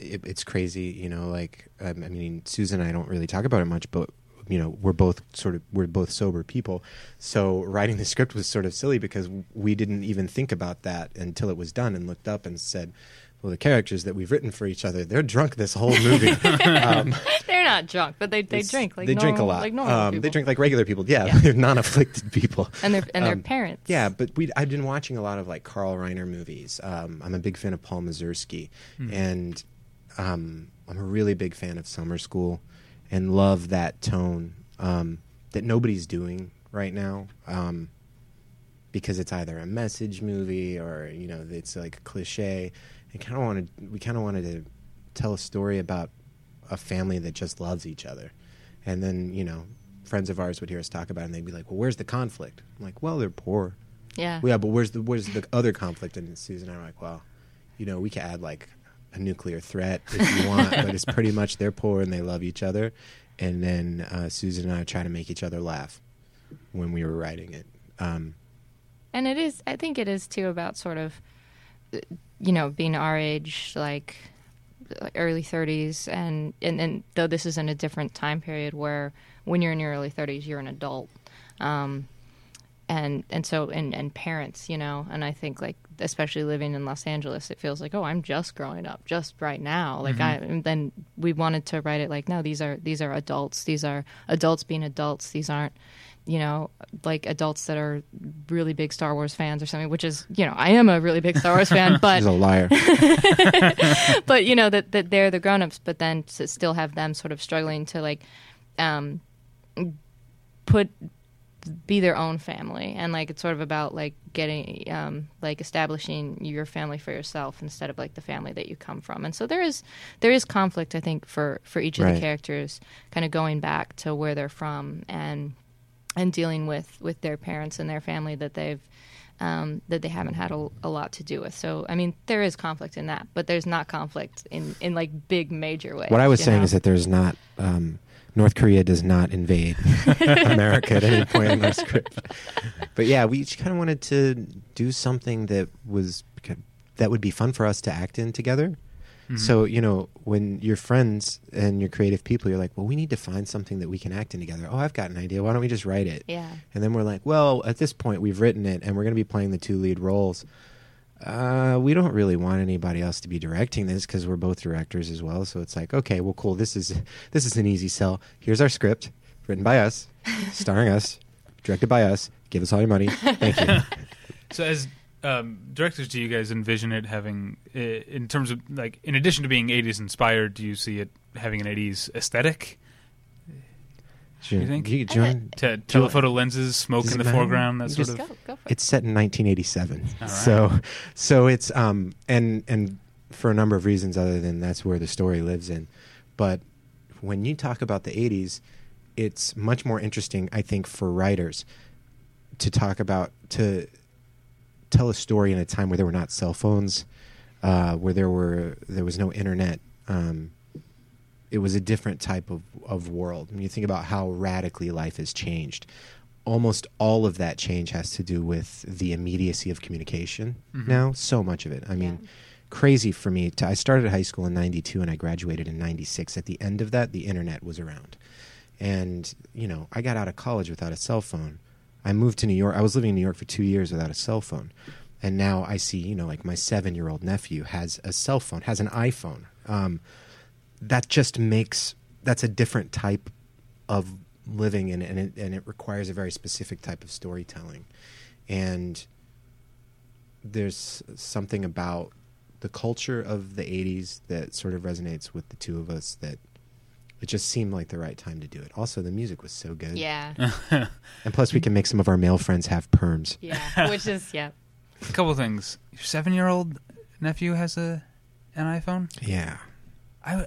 it, it's crazy, you know. Like, um, I mean, Susan and I don't really talk about it much, but you know, we're both sort of we're both sober people. So writing the script was sort of silly because we didn't even think about that until it was done, and looked up and said, "Well, the characters that we've written for each other, they're drunk this whole movie." um, they're not drunk, but they they drink like they drink a lot. Like normal um, they drink like regular people. Yeah, Yeah. they're non-afflicted people. and their and their um, parents. Yeah, but we I've been watching a lot of like Carl Reiner movies. Um, I'm a big fan of Paul Mazursky, and um, I'm a really big fan of Summer School, and love that tone um, that nobody's doing right now. Um, because it's either a message movie or you know it's like a cliche. And kind of wanted we kind of wanted to tell a story about a family that just loves each other, and then you know friends of ours would hear us talk about it and they'd be like, "Well, where's the conflict?" I'm like, "Well, they're poor." yeah. Well, yeah, but where's the where's the other conflict? And Susan and I were like, "Well, you know, we could add like a nuclear threat if you want, but it's pretty much they're poor and they love each other." And then uh, Susan and I try to make each other laugh when we were writing it. Um, and it is i think it is too about sort of you know being our age like early 30s, and, and and though this is in a different time period where when you're in your early 30s, you're an adult. Um, and and so and and parents you know and i think like especially living in los angeles it feels like oh i'm just growing up just right now. Like i and then we wanted to write it like no these are these are adults. These are adults being adults. These aren't you know like adults that are really big star wars fans or something which is you know i am a really big star wars fan but He's a liar. but you know that, that they're the grown-ups but then to still have them sort of struggling to like um put be their own family and like it's sort of about like getting um like establishing your family for yourself instead of like the family that you come from and so there is there is conflict i think for for each of Right. the characters kind of going back to where they're from and and dealing with with their parents and their family that they've um, that they haven't had a, a lot to do with. So, I mean, there is conflict in that, but there's not conflict in, in like big major ways. What I was saying know? is that there's not um, North Korea does not invade America at any point in our script. But yeah, we each kind of wanted to do something that was that would be fun for us to act in together. Mm-hmm. So you know, when you're friends and you're creative people, you're like, well, we need to find something that we can act in together. Oh, I've got an idea. Why don't we just write it? yeah, And then we're like, well, at this point, we've written it, and we're going to be playing the two lead roles. Uh, we don't really want anybody else to be directing this because we're both directors as well. So it's like, okay, well, cool. This is this is an easy sell. Here's our script, written by us, starring us, directed by us. Give us all your money. Thank you. So, as um, directors, do you guys envision it having, in terms of like, in addition to being '80s inspired, do you see it having an '80s aesthetic? June, think? you- June- Te- telephoto lenses, smoke Does in the matter? foreground, that You sort go of. go for it. it's set in 1987 All right. so so it's um and and for a number of reasons other than that's where the story lives in but when you talk about the 80s it's much more interesting i think for writers to talk about to tell a story in a time where there were not cell phones uh, where there were there was no internet um, it was a different type of, of world. When you think about how radically life has changed, almost all of that change has to do with the immediacy of communication Mhm. now. So much of it. I mean, Yeah. crazy for me. To, I started high school in 92 and I graduated in 96. At the end of that, the internet was around. And, you know, I got out of college without a cell phone. I moved to New York. I was living in New York for two years without a cell phone. And now I see, you know, like my seven year old nephew has a cell phone, has an iPhone. Um, that just makes that's a different type of living and, and it and it requires a very specific type of storytelling and there's something about the culture of the 80s that sort of resonates with the two of us that it just seemed like the right time to do it also the music was so good Yeah, and plus we can make some of our male friends have perms yeah, which is yeah. A couple things. Your seven-year-old nephew has a an iPhone. yeah I,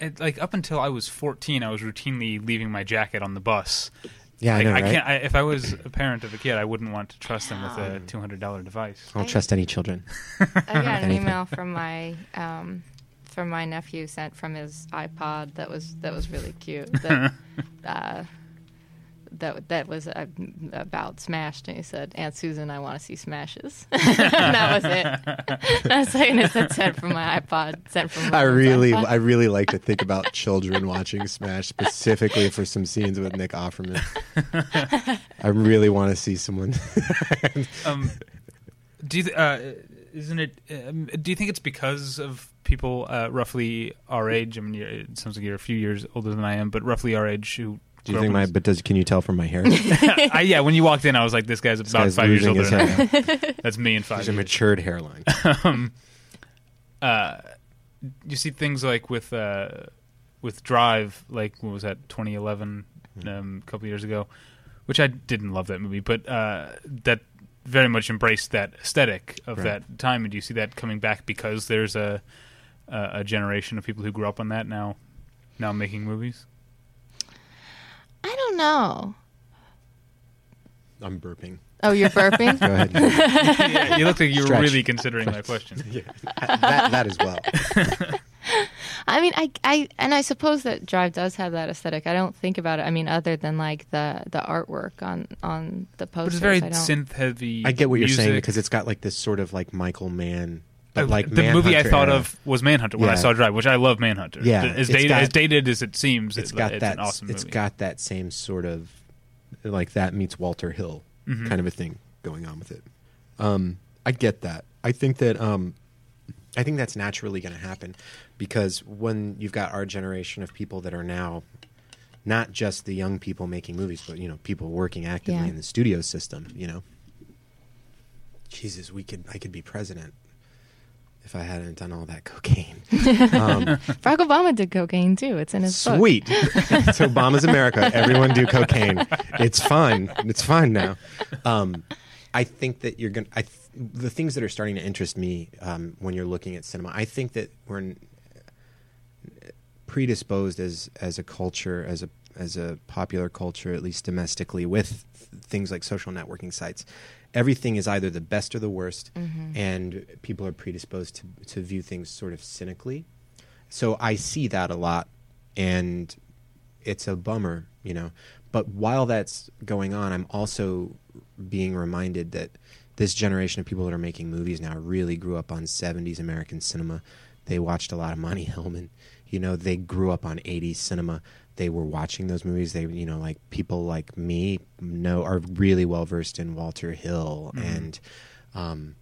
it, like up until I was 14, I was routinely leaving my jacket on the bus. yeah Like, i know right can't. I, if I was a parent of a kid, I wouldn't want to trust them with a two hundred dollar device. i don't trust any children I got an Anything. email from my um, from my nephew sent from his iPod that was that was really cute. That uh, that that was uh, about Smashed, and he said, "Aunt Susan, I want to see Smashes." and that was it. That's like and it said sent from my iPod, sent from. I really, iPod. I really like to think about children watching Smash specifically for some scenes with Nick Offerman. I really want to see someone. Um, do you? Th- uh, isn't it? Um, do you think it's because of people uh, roughly our age? I mean, it sounds like you're a few years older than I am, but roughly our age who. Do you think my? But does can you tell from my hair? I, yeah, when you walked in, I was like, "This guy's about guy's five years losing older his than I am." That's me in five There's a years. matured hairline. um, uh, you see things like with uh, with Drive, like what was that 2011, um, a couple years ago, which I didn't love that movie, but uh, that very much embraced that aesthetic of Right. that time. And do you see that coming back because there's a a, a generation of people who grew up on that now now making movies? I don't know. I'm burping. Oh, you're burping. Go ahead. yeah, you look like you were Stretch. really considering my question. yeah, that, that as well. I mean, I, I, and I suppose that Drive does have that aesthetic. I don't think about it. I mean, other than like the the artwork on on the But posters. it's very synth heavy. I get what you're saying because it's got like this sort of like Michael Mann but like the movie I thought era. of was Manhunter when I saw Drive, which I love Manhunter. Yeah, as it's dated got- as dated as it seems, it's it- got it's that an awesome it's movie. got that same sort of like that meets Walter Hill Mhm. kind of a thing going on with it. Um, I get that. I think that um, I think that's naturally going to happen because when you've got our generation of people that are now not just the young people making movies, but you know people working actively Yeah. in the studio system. You know, Jesus, we could I could be president if I hadn't done all that cocaine. um, Barack Obama did cocaine too. It's in his book. Sweet. it's Obama's America. Everyone do cocaine. It's fine. It's fine now. Um, I think that you're going to, the things that are starting to interest me um, when you're looking at cinema, I think that we're predisposed as, as a culture, as a, as a popular culture, at least domestically, with th- things like social networking sites. Everything is either the best or the worst, Mm-hmm. and people are predisposed to, to view things sort of cynically. So I see that a lot, and it's a bummer, you know. But while that's going on, I'm also being reminded that this generation of people that are making movies now really grew up on 70s American cinema. They watched a lot of Monte Hellman. You know, they grew up on 80s cinema. They were watching those movies. They, you know, like people like me know are really well versed in Walter Hill Mhm. and, um,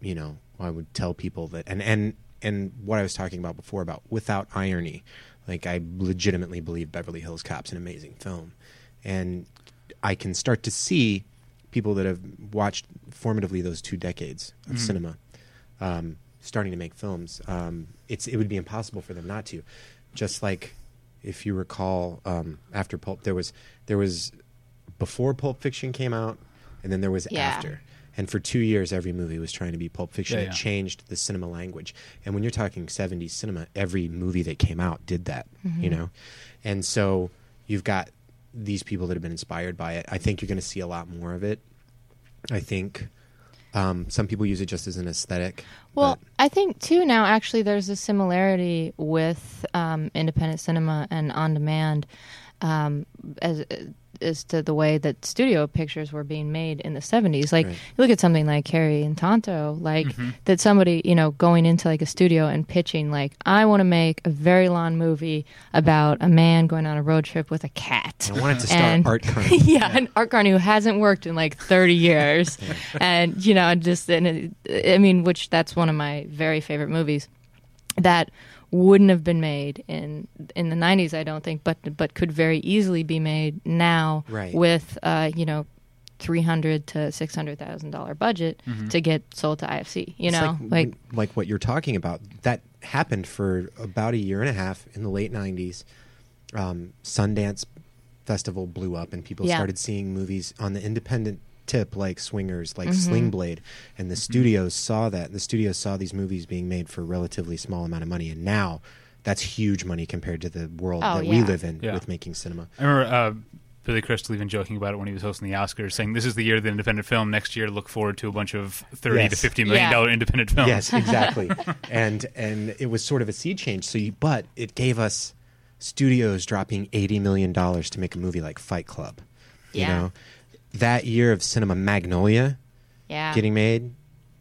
you know, I would tell people that, and and and what I was talking about before about without irony, like I legitimately believe Beverly Hills Cop's an amazing film, and I can start to see people that have watched formatively those two decades of Mhm. cinema um, starting to make films. Um, it's it would be impossible for them not to. Just like if you recall, um, after Pulp, there was there was before Pulp Fiction came out, and then there was Yeah. after. And for two years, every movie was trying to be Pulp Fiction. Yeah, it changed the cinema language. And when you're talking 70s cinema, every movie that came out did that, you Mhm. know? And so you've got these people that have been inspired by it. I think you're going to see a lot more of it. I think um, some people use it just as an aesthetic. Well, but- I think too now actually there's a similarity with um, independent cinema and on demand um, as as to the way that studio pictures were being made in the 70s. Like Right. you look at something like Harry and Tonto, like Mhm. that somebody, you know, going into like a studio and pitching like I want to make a very long movie about a man going on a road trip with a cat. I wanted to start And- Art Carney. yeah, an art Carney who hasn't worked in like 30 years. and, you know, just, and it, I mean, which that's one of my very favorite movies that wouldn't have been made in in the 90s, I don't think, but but could very easily be made now Right. with, uh, you know, 300 to 600,000 dollar budget Mhm. to get sold to IFC, you It's know, like, like, like what you're talking about. That happened for about a year and a half in the late '90s. Um, Sundance Festival blew up, and people Yeah. started seeing movies on the independent tip, like Swingers, like Mhm. Sling Blade, and the studios saw that. The studios saw these movies being made for a relatively small amount of money, and now that's huge money compared to the world Oh, that we live in Yeah. with making cinema. I remember uh, Billy Crystal even joking about it when he was hosting the Oscars, saying, "This is the year of the independent film. Next year, look forward to a bunch of thirty to fifty million dollar Yeah. independent films." Yes, exactly. and and it was sort of a sea change. So, you, but it gave us studios dropping eighty million dollars to make a movie like Fight Club. You Yeah. know, that year of cinema, Magnolia yeah. getting made.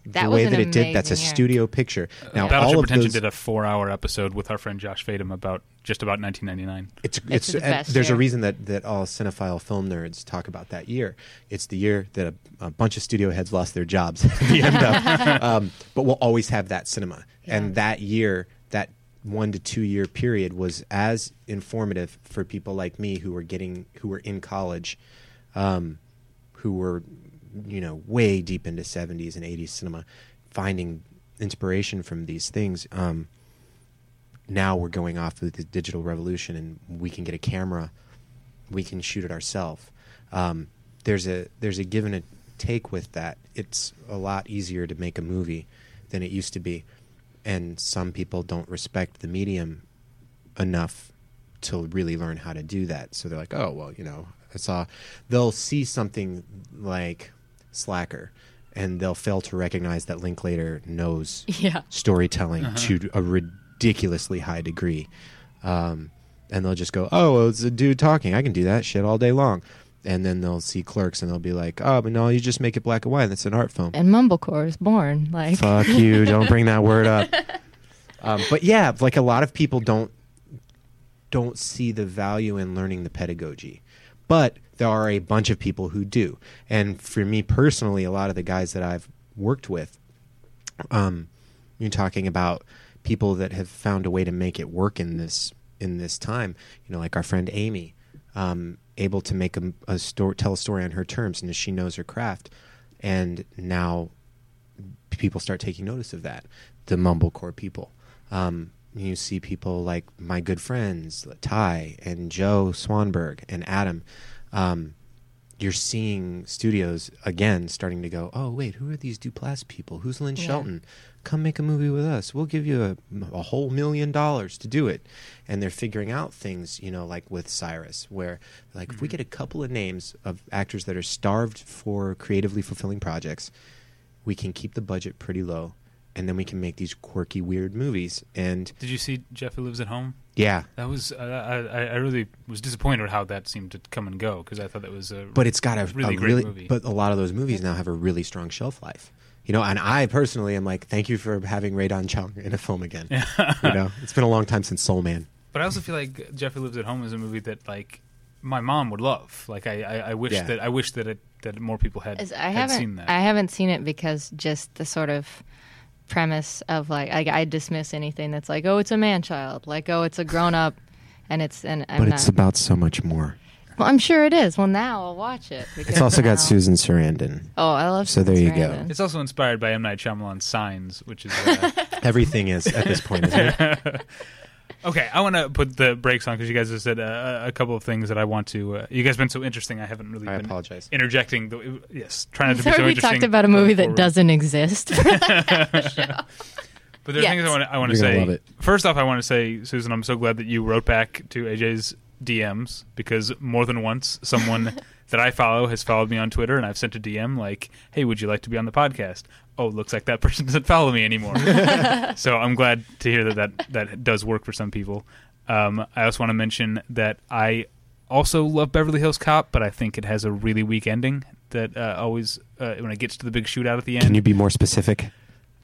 That the way an that it did, that's a amazing year. studio picture. Now, Battleship all of Pretension those, did a four-hour episode with our friend Josh Fadem about just about 1999. it's, It's it's, the uh, best there's a reason that, that all cinephile film nerds talk about that year. It's the year that a, a bunch of studio heads lost their jobs at the end of. Um, but we'll always have that cinema. Yeah. And that year, that one to two year period was as informative for people like me who were getting, who were in college, um, who were, you know, way deep into 70s and 80s cinema, finding inspiration from these things. Um, now we're going off with the digital revolution and we can get a camera we can shoot it ourselves um, there's a there's a give and a take with that. It's a lot easier to make a movie than it used to be. And some people don't respect the medium enough to really learn how to do that. So they're like oh well you know i saw they'll see something like slacker and they'll fail to recognize that linklater knows Yeah. storytelling Uh-huh. to a ridiculously high degree. Um, and they'll just go, oh, well, it's a dude talking. I can do that shit all day long. and then they'll see Clerks and they'll be like, "Oh, but no, you just make it black and white. That's an art film." And Mumblecore is born. Like, Fuck you! Don't bring that word up. Um, but yeah, like a lot of people don't don't see the value in learning the pedagogy, but there are a bunch of people who do. And for me personally, a lot of the guys that I've worked with, um, you're talking about people that have found a way to make it work in this in this time. You know, like our friend Amy, um, able to make a, a story, tell a story on her terms, and she knows her craft. And now people start taking notice of that. The mumblecore people. Um, you see people like my good friends Ti and Joe Swanberg and Adam. Um, you're seeing studios again starting to go. Oh wait, who are these Duplass people? Who's Lynn Yeah. Shelton? Come make a movie with us. We'll give you a, a whole million dollars to do it. And they're figuring out things, you know, like with Cyrus, where like if we get a couple of names of actors that are starved for creatively fulfilling projects, we can keep the budget pretty low, and then we can make these quirky, weird movies. And Did you see Jeff Who Lives at Home? yeah, That was uh, I, I really was disappointed with how that seemed to come and go because I thought that was a but it's got a Really a great really, movie. but a lot of those movies now have a really strong shelf life. You know, and I personally am like, thank you for having Rae Dawn Chong in a film again. you know, it's been a long time since Soul Man. But I also feel like Jeff Who Lives at Home is a movie that like my mom would love. Like I, I, I wish Yeah. that I wish that it, that more people had, Is- I had haven't seen that. I haven't seen it because just the sort of premise of like I, I dismiss anything that's like oh it's a man child like oh it's a grown up and it's and I'm but not it's about so much more. well I'm sure it is well now I'll watch it It's also now- got Susan Sarandon. oh I love So there you Susan go. It's also inspired by M Night Shyamalan's Signs, which is uh, Everything is at this point, isn't it? okay. I want to put the brakes on because you guys have said uh, a couple of things that I want to. Uh, you guys have been so interesting. I haven't really I been apologize. interjecting. The, yes, trying not to So be so we interesting. talked about a movie that forward. doesn't exist But there are Yes. things I want to, I want to say. love it. First off, I want to say, Susan, I'm so glad that you wrote back to AJ's DMs because more than once, someone that I follow has followed me on Twitter, and I've sent a DM like, "Hey, would you like to be on the podcast?" Oh, looks like that person doesn't follow me anymore. so I'm glad to hear that that, that does work for some people. Um, I also want to mention that I also love Beverly Hills Cop, but I think it has a really weak ending. That uh, always, uh, when it gets to the big shootout at the end, Can you be more specific?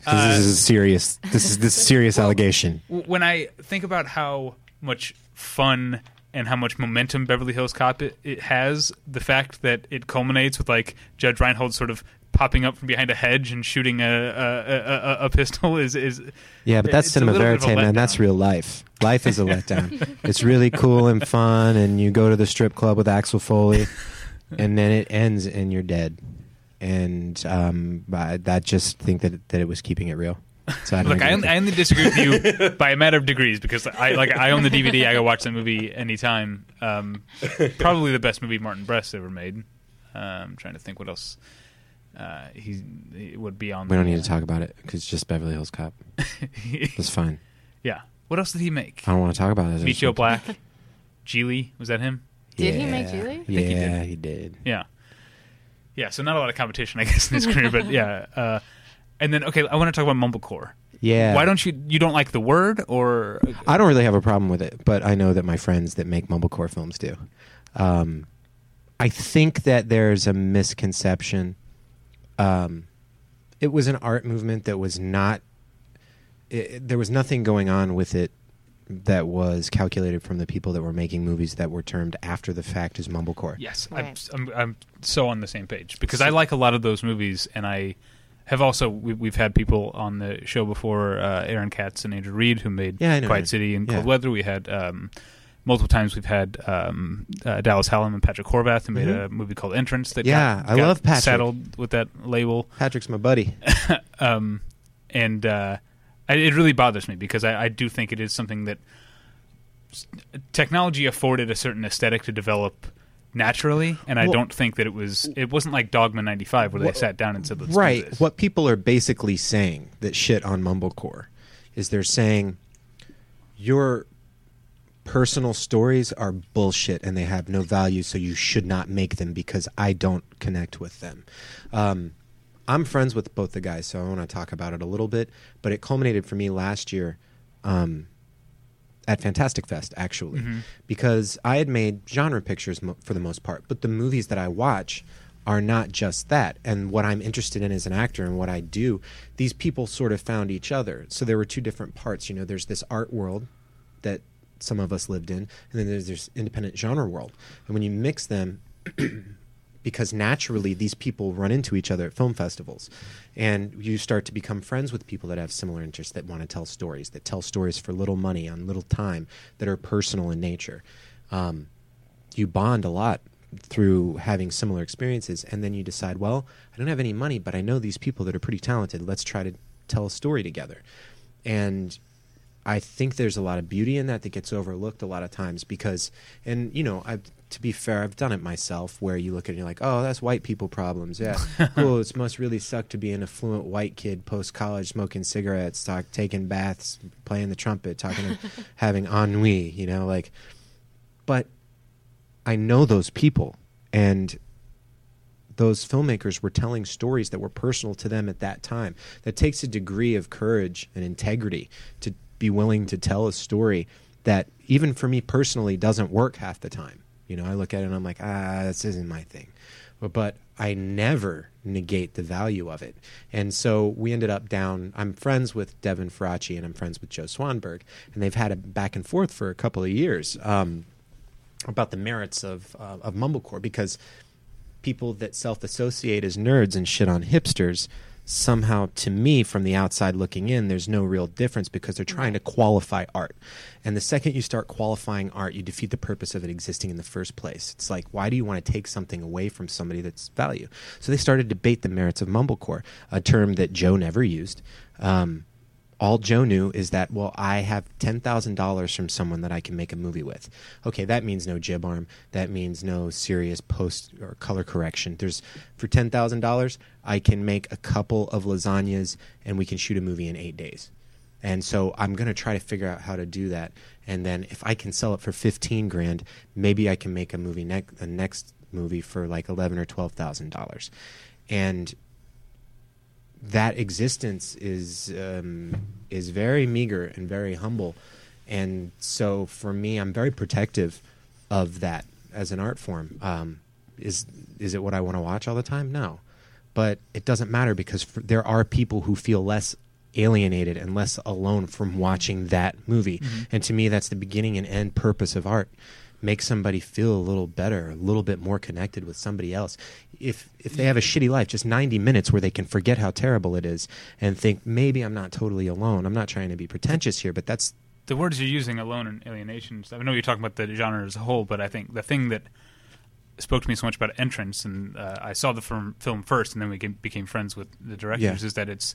Uh, this is a serious. This is this is serious allegation. When I think about how much fun and how much momentum Beverly Hills Cop it, it has, the fact that it culminates with like Judge Reinhold sort of popping up from behind a hedge and shooting a a, a, a, pistol is is Yeah, but that's cinema little bit of a verite, man. That's real life. Life is a letdown. it's really cool and fun, and you go to the strip club with Axel Foley, and then it ends and you're dead. And um, I, I just think that that it was keeping it real. So I Look, I I only disagree with you by a matter of degrees because I like I own the DVD. I go watch that movie anytime. Um, probably the best movie Martin Brest ever made. Uh, I'm trying to think what else uh, he, he would be on. we don't the, need to talk about it because it's just Beverly Hills Cop. It's fine. yeah. What else did he make? I don't want to talk about it. Meet Joe Black. Gigli was that him? Did he make Yeah. Gigli? think he Yeah, did. he did. Yeah. Yeah. So not a lot of competition, I guess, in his career, but yeah. Uh, and then okay, I want to talk about mumblecore. Yeah. Why don't you you don't like the word or I don't really have a problem with it, but I know that my friends that make mumblecore films do. Um, I think that there's a misconception. Um, it was an art movement that was not. It, there was nothing going on with it that was calculated from the people that were making movies that were termed after the fact as mumblecore. Yes, Right. I'm, I'm I'm so on the same page because I like a lot of those movies, and I have also we, we've had people on the show before, uh, Aaron Katz and Andrew Reed, who made Yeah, know Quiet Aaron. City and Yeah. Cold Weather. We had um, multiple times we've had um, uh, Dallas Hallam and Patrick Horvath, who made Mhm. a movie called Entrance. That Yeah, got, I got love Patrick. Saddled with that label, Patrick's my buddy. um, and uh, I, it really bothers me because I, I do think it is something that technology afforded a certain aesthetic to develop naturally, and I Well- don't think that it was. It wasn't like Dogma '95 where they Well, sat down and said, "Let's do right. this." What people are basically saying that shit on Mumblecore is they're saying your personal stories are bullshit and they have no value, so you should not make them because I don't connect with them. Um, I'm friends with both the guys, so I want to talk about it a little bit. But it culminated for me last year. Um, at Fantastic Fest actually, Mm-hmm. because I had made genre pictures mo- for the most part, but the movies that I watch are not just that. And what I'm interested in as an actor and what I do, these people sort of found each other. So there were two different parts. You know, there's this art world that some of us lived in, and then there's this independent genre world. And when you mix them, because naturally these people run into each other at film festivals and you start to become friends with people that have similar interests that want to tell stories that tell stories for little money on little time that are personal in nature. Um, you bond a lot through having similar experiences and then you decide well i don't have any money but i know these people that are pretty talented. Let's try to tell a story together. And I think there's a lot of beauty in that that gets overlooked a lot of times because, and you know, I, to be fair, I've done it myself where you look at it and you're like, oh, that's white people problems. Yeah, cool. It must really suck to be an affluent white kid post college smoking cigarettes, talk, taking baths, playing the trumpet, talking, having ennui. You know, like, but I know those people and those filmmakers were telling stories that were personal to them at that time. That takes a degree of courage and integrity to be willing to tell a story that even for me personally doesn't work half the time. You know, I look at it and I'm like, ah, this isn't my thing. But, I never negate the value of it. And so we ended up down. I'm friends with Devin Faraci and I'm friends with Joe Swanberg, and they've had a back and forth for a couple of years um, about the merits of uh, of mumblecore because people that self-associate as nerds and shit on hipsters somehow to me from the outside looking in there's no real difference because they're trying to qualify art. And the second you start qualifying art you defeat the purpose of it existing in the first place. It's like why do you want to take something away from somebody that's value? So they started to debate the merits of mumblecore a term that joe never used. Um, all Joe knew is that, well, I have $10,000 from someone that I can make a movie with. Okay, that means no jib arm. That means no serious post or color correction. There's, for $10,000, I can make a couple of lasagnas and we can shoot a movie in eight days. And so I'm going to try to figure out how to do that. And then if I can sell it for 15 grand, maybe I can make a movie, ne- the next movie for like 11 or $12,000. And that existence is um, is very meager and very humble, and so for me, I'm very protective of that as an art form. Um, is is it what I want to watch all the time? No, but it doesn't matter because for, there are people who feel less alienated and less alone from watching that movie, and to me, that's the beginning and end purpose of art make somebody feel a little better, a little bit more connected with somebody else. If if they have a shitty life, just 90 minutes where they can forget how terrible it is and think maybe I'm not totally alone. I'm not trying to be pretentious here, but that's the words you're using alone and alienation stuff. I know you're talking about the genre as a whole, but I think the thing that spoke to me so much about entrance, and uh, I saw the film, film first, and then we became friends with the directors, Yeah. is that it's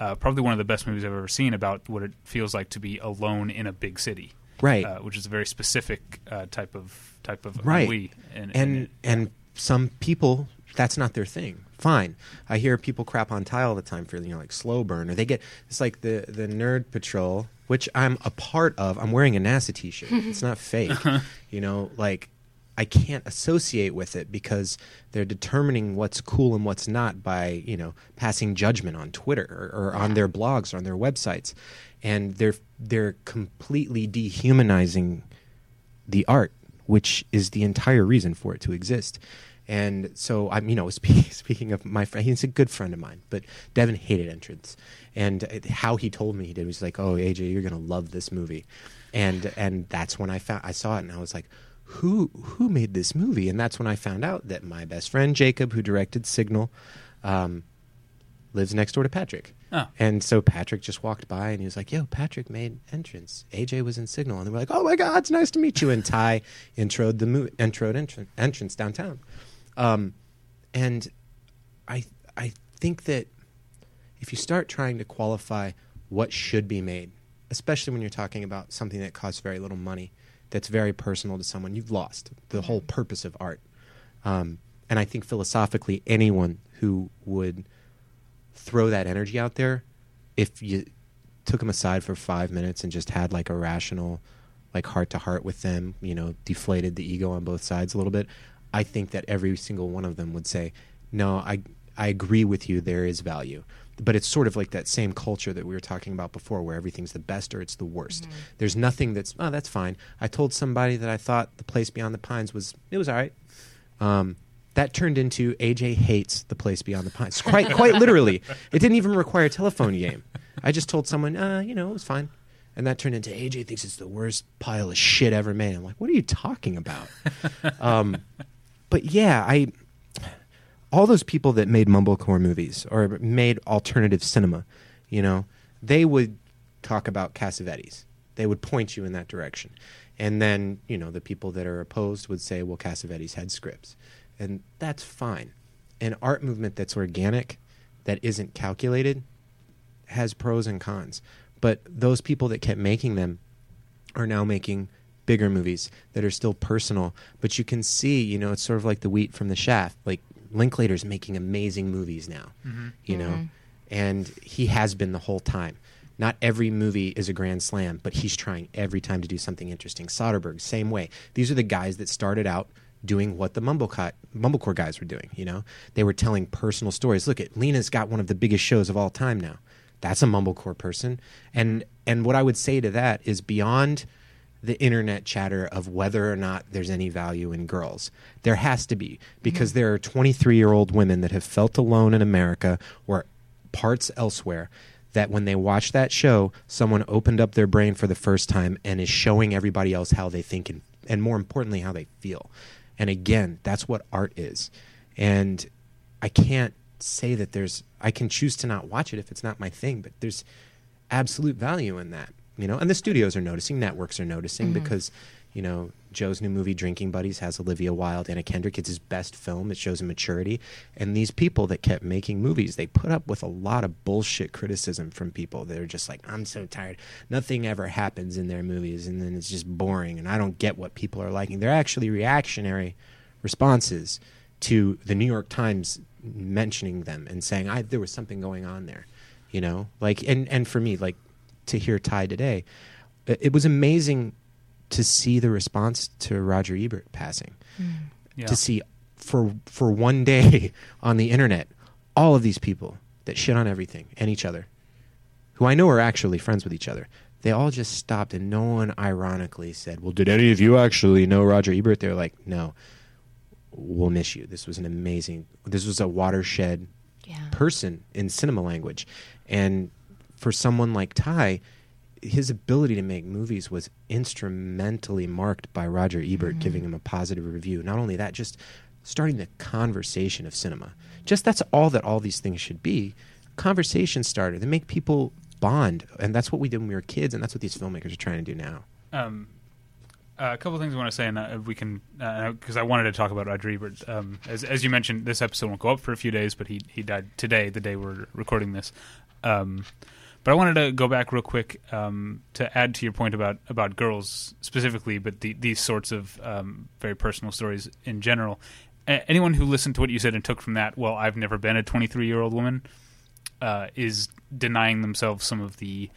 uh, probably one of the best movies I've ever seen about what it feels like to be alone in a big city, right. uh, which is a very specific uh, type of type of Right. ennui. And, and and some people that's not their thing. Fine, I hear people crap on Ti all the time for you know like slow burn, or they get it's like the the nerd patrol, which I'm a part of. I'm wearing a NASA T-shirt. it's not fake, you know. Like I can't associate with it because they're determining what's cool and what's not by you know passing judgment on Twitter or, or on their blogs or on their websites, and they're they're completely dehumanizing the art, which is the entire reason for it to exist. And so I'm, you know, speaking, speaking of my friend, he's a good friend of mine, but Devin hated entrance, and how he told me he did was like, "Oh, AJ, you're gonna love this movie," and and that's when I found I saw it, and I was like, "Who who made this movie?" And that's when I found out that my best friend Jacob, who directed Signal, um, lives next door to Patrick. Oh. And so Patrick just walked by and he was like, "Yo, Patrick made entrance. AJ was in Signal." And they were like, "Oh my God, it's nice to meet you." And Ti introed the mo- introed entr- entrance downtown. Um, and I I think that if you start trying to qualify what should be made, especially when you're talking about something that costs very little money, that's very personal to someone, you've lost the whole purpose of art. Um, and I think philosophically, anyone who would throw that energy out there, if you took them aside for five minutes and just had like a rational, like heart to heart with them, you know, deflated the ego on both sides a little bit, I think that every single one of them would say, "No, I I agree with you. There is value. but it's sort of like that same culture that we were talking about before, where everything's the best or it's the worst. There's nothing that's oh that's fine. I told somebody that I thought the place beyond the pines was it was all right. Um, that turned into AJ hates the place beyond the pines. Quite quite literally, it didn't even require a telephone game. I just told someone, uh, you know, it was fine. And that turned into AJ thinks it's the worst pile of shit ever made. I'm like, what are you talking about? um, but yeah, I all those people that made mumblecore movies or made alternative cinema, you know, they would talk about Cassavetes. They would point you in that direction. And then, you know, the people that are opposed would say, well, Cassavetes had scripts. And that's fine. An art movement that's organic, that isn't calculated, has pros and cons. But those people that kept making them are now making bigger movies that are still personal. But you can see, you know, it's sort of like the wheat from the shaft. Like Linklater's making amazing movies now, mm-hmm. you know, mm-hmm. and he has been the whole time. Not every movie is a grand slam, but he's trying every time to do something interesting. Soderbergh, same way. These are the guys that started out doing what the Mumblecore, Mumblecore guys were doing. You know, they were telling personal stories. Look at Lena's got one of the biggest shows of all time now. That's a Mumblecore person. And and what I would say to that is beyond the internet chatter of whether or not there's any value in girls. There has to be because mm-hmm. there are 23 year old women that have felt alone in America or parts elsewhere that when they watch that show, someone opened up their brain for the first time and is showing everybody else how they think and, and more importantly, how they feel. And again, that's what art is. And I can't say that there's, I can choose to not watch it if it's not my thing, but there's absolute value in that, you know? And the studios are noticing, networks are noticing mm-hmm. because, you know, Joe's new movie, Drinking Buddies, has Olivia Wilde, Anna Kendrick. It's his best film. It shows a maturity. And these people that kept making movies, they put up with a lot of bullshit criticism from people that are just like, I'm so tired. Nothing ever happens in their movies, and then it's just boring, and I don't get what people are liking. They're actually reactionary responses to the New York Times mentioning them and saying, I, there was something going on there. You know, like, and, and for me, like, to hear Ti today, it was amazing to see the response to Roger Ebert passing. Mm. Yeah. To see for for one day on the internet all of these people that shit on everything and each other, who I know are actually friends with each other. They all just stopped and no one ironically said, "Well, did any of you actually know Roger Ebert?" They're like, "No, we'll miss you. This was an amazing. This was a watershed Yeah. person in cinema language. And for someone like Ti, his ability to make movies was instrumentally marked by Roger Ebert giving him a positive review. Not only that, just starting the conversation of cinema. Just that's all that all these things should be. Conversation starter. They make people bond. And that's what we did when we were kids, and that's what these filmmakers are trying to do now. Um, uh, a couple of things I want to say, and uh, we can because I wanted to talk about Roger Ebert. Um, as as you mentioned, this episode won't go up for a few days, but he he died today, the day we're recording this. Um, but I wanted to go back real quick um, to add to your point about about girls specifically, but the, these sorts of um, very personal stories in general. A- anyone who listened to what you said and took from that, well, I've never been a 23 year old woman, uh, is denying themselves some of the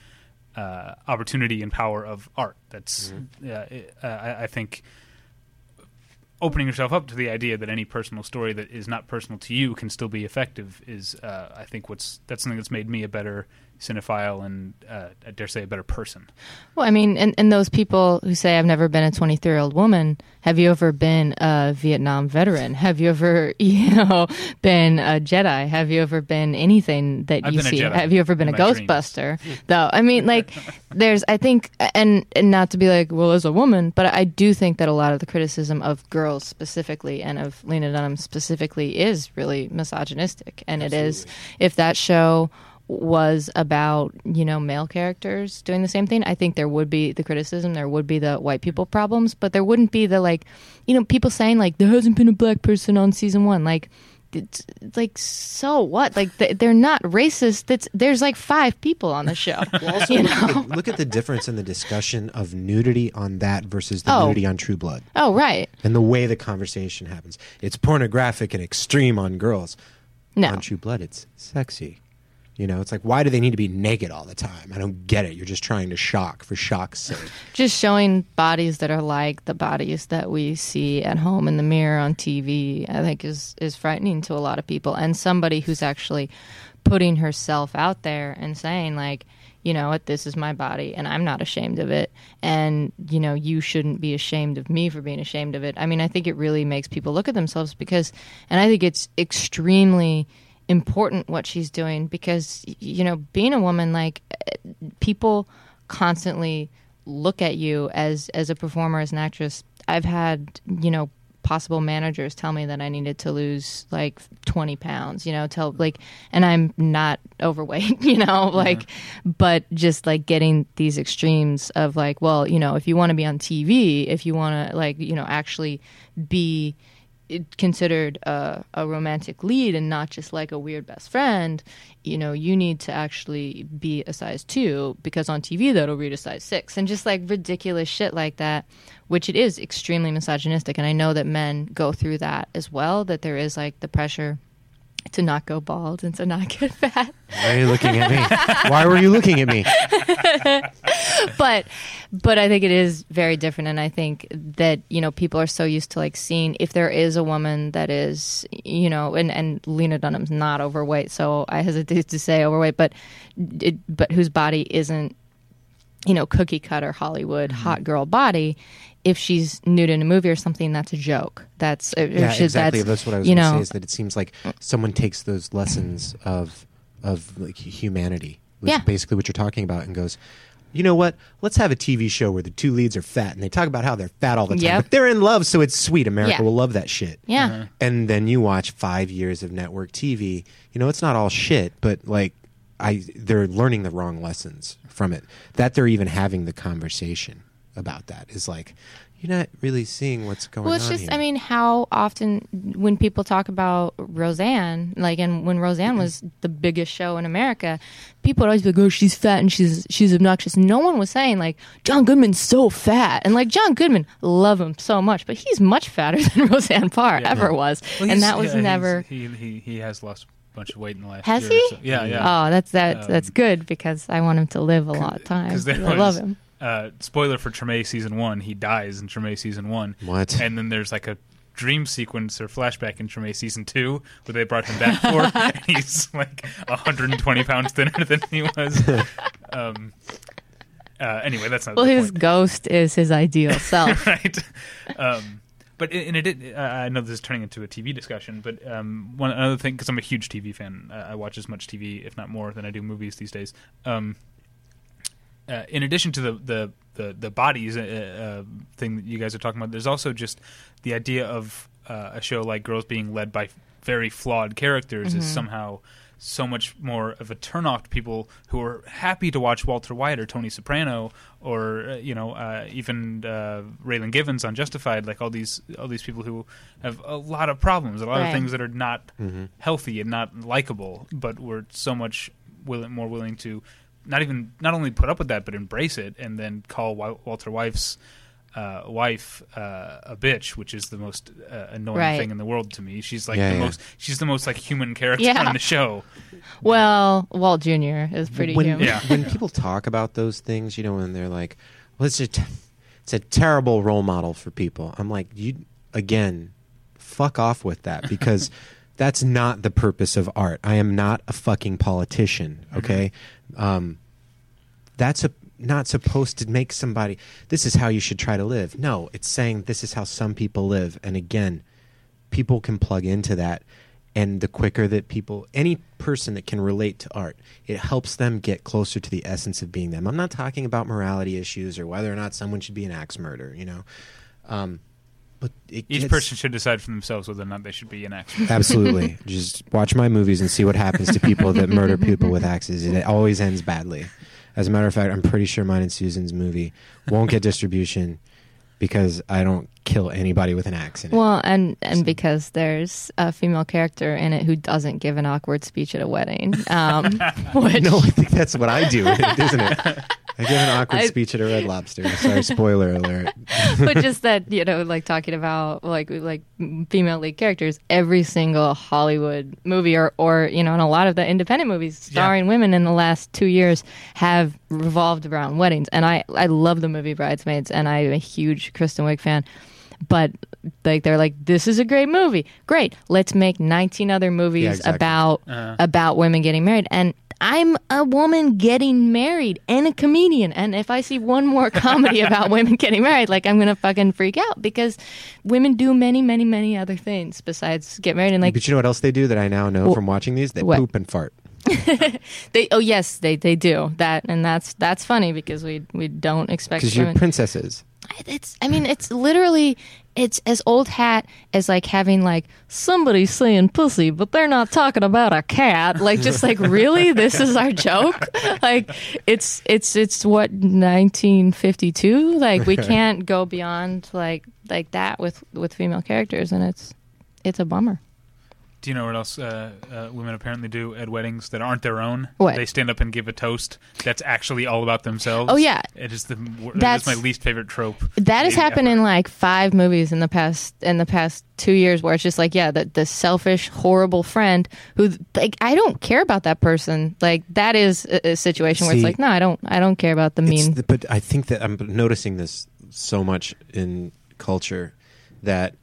uh, opportunity and power of art. That's uh, it- uh, I, I think opening yourself up to the idea that any personal story that is not personal to you can still be effective is uh, I think what's that's something that's made me a better cinephile and uh, I dare say a better person. Well, I mean, and, and those people who say, I've never been a 23 year old woman, have you ever been a Vietnam veteran? Have you ever, you know, been a Jedi? Have you ever been anything that I've you been a see? Jedi Have you ever been a. Ghostbuster? Though, I mean, like, there's, I think, and, and not to be like, well, as a woman, but I do think that a lot of the criticism of girls specifically and of Lena Dunham specifically is really misogynistic. And it is, if that show was about you know male characters doing the same thing i think there would be the criticism there would be the white people problems but there wouldn't be the like you know people saying like there hasn't been a black person on season one like it's, like so what like they- they're not racist it's there's like five people on the show you know Look at the difference in the discussion of nudity on that versus the Oh. nudity on True Blood. oh right and the way the conversation happens. It's pornographic and extreme on girls. no On True Blood, it's sexy. You know, it's like, why do they need to be naked all the time? I don't get it. You're just trying to shock for shock's sake. just showing bodies that are like the bodies that we see at home in the mirror on TV, I think is is frightening to a lot of people. And somebody who's actually putting herself out there and saying like you know what this is my body and i'm not ashamed of it and you know you shouldn't be ashamed of me for being ashamed of it i mean i think it really makes people look at themselves because and i think it's extremely important what she's doing because you know being a woman like eh, people constantly look at you as as a performer as an actress. I've had you know possible managers tell me that I needed to lose like 20 pounds, you know, tell like, and I'm not overweight, you know, like, but just like getting these extremes of like, well, you know, if you want to be on TV, if you want to like, you know, actually be considered a, a, romantic lead and not just like a weird best friend, you know, you need to actually be a size two because on TV that'll read a size six and just like ridiculous shit like that, which it is extremely misogynistic. And I know that men go through that as well, that there is like the pressure to not go bald and to not get fat. Why are you looking at me? Why were you looking at me? but but I think it is very different and I think that, you know, people are so used to like seeing if there is a woman that is, you know, and and Lena Dunham's not overweight, so I hesitate to say overweight, but it, but whose body isn't you know, cookie cutter Hollywood mm-hmm. hot girl body, if she's nude in a movie or something, that's a joke. That's yeah, she, exactly. That's, that's, what I was going to say. Is that it seems like someone takes those lessons of of like humanity, which yeah. basically what you're talking about, and goes, you know what? Let's have a TV show where the two leads are fat and they talk about how they're fat all the time, yep. but they're in love, so it's sweet. America yeah. will love that shit. Yeah. Uh-huh. And then you watch five years of network TV. You know, it's not all shit, but like I, they're learning the wrong lessons from it. That they're even having the conversation about that is like you're not really seeing what's going on. Well, it's just, here. I mean, how often when people talk about Roseanne, like, and when Roseanne was the biggest show in America, people would always be like, "Oh, she's fat and she's she's obnoxious." No one was saying like John Goodman's so fat, and like John Goodman, love him so much, but he's much fatter than Roseanne Barr yeah, ever was, well, and that was yeah, never. He, he he has lost a bunch of weight in the last Has year. he? So. Yeah, yeah. Oh, that's that. Um, that's good because I want him to live a lot of time. Because I love him uh, spoiler for Treme season one, he dies in Treme season one. What? And then there's like a dream sequence or flashback in Treme season two where they brought him back for. and he's like 120 pounds thinner than he was. Um, uh, anyway, that's not. Well, his point. ghost is his ideal self, right? Um, but in, in it, uh, I know this is turning into a TV discussion, but um, one another thing because I'm a huge TV fan, uh, I watch as much TV, if not more, than I do movies these days. Um, uh, in addition to the the the, the bodies uh, uh, thing that you guys are talking about, there's also just the idea of uh, a show like Girls being led by very flawed characters mm-hmm. is somehow so much more of a turnoff to people who are happy to watch Walter White or Tony Soprano or uh, you know uh, even uh, Raylan Givens on Justified, like all these all these people who have a lot of problems, a lot right. of things that are not mm-hmm. healthy and not likable, but we're so much willing, more willing to not even not only put up with that, but embrace it, and then call Walter White's uh, wife uh, a bitch, which is the most uh, annoying right. thing in the world to me. She's like yeah, the yeah. most. She's the most like human character yeah. on the show. Well, Walt Jr. is pretty when, human. Yeah. when people talk about those things, you know, when they're like, "Well, it's just it's a terrible role model for people." I'm like, you again, fuck off with that because. that's not the purpose of art. I am not a fucking politician. Okay, mm-hmm. Um, that's a, not supposed to make somebody. This is how you should try to live. No, it's saying this is how some people live. And again, people can plug into that. And the quicker that people, any person that can relate to art, it helps them get closer to the essence of being them. I'm not talking about morality issues or whether or not someone should be an axe murderer. You know. Um, but each gets, person should decide for themselves whether or not they should be an axe. Absolutely, just watch my movies and see what happens to people that murder people with axes. It always ends badly. As a matter of fact, I'm pretty sure mine and Susan's movie won't get distribution because I don't kill anybody with an axe in it. Well, and and so. because there's a female character in it who doesn't give an awkward speech at a wedding. Um, which... No, I think that's what I do, isn't it? I give an awkward I, speech at a Red Lobster. Sorry, spoiler alert. but just that you know, like talking about like like female lead characters, every single Hollywood movie or or you know, and a lot of the independent movies starring yeah. women in the last two years have revolved around weddings. And I I love the movie Bridesmaids, and I'm a huge Kristen Wiig fan but like they're like, this is a great movie. Great, let's make 19 other movies Yeah, exactly. about Uh-huh. about women getting married. And I'm a woman getting married and a comedian. And if I see one more comedy about women getting married, like I'm gonna fucking freak out because women do many, many, many other things besides get married. And like but you know what else they do that I now know from watching these? They what? poop and fart. they, oh yes, they they do that, and that's that's funny because we we don't expect Because you're princesses. it's I mean it's literally it's as old hat as like having like somebody saying pussy, but they're not talking about a cat. Like just like really, this is our joke. Like it's it's it's what 1952. Like we can't go beyond like like that with with female characters, and it's it's a bummer. Do you know what else uh, uh, women apparently do at weddings that aren't their own? What? They stand up and give a toast that's actually all about themselves. Oh, yeah. it is the That's- that's my least favorite trope. That has happened ever. in like five movies in the past in the past two years, where it's just like, yeah, the the selfish, horrible friend who like I don't care about that person. Like that is a, a situation where it's like, no, I don't, I don't care about the mean. the- but I think that I'm noticing this so much in culture that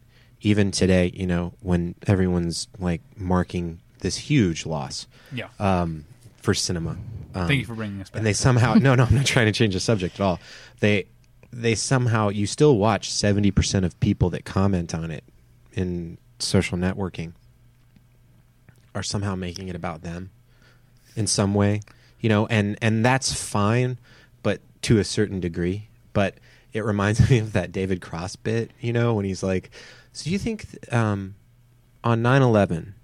even today, you know, when everyone's like marking this huge loss Yeah, um, for cinema. Um, thank you for bringing us back. and they somehow no no I'm not trying to change the subject at all. They they somehow you still watch 70% of people that comment on it in social networking are somehow making it about them in some way, you know, and and that's fine but to a certain degree, but it reminds me of that David Cross bit, you know, when he's like, "So do you think um, on 9/11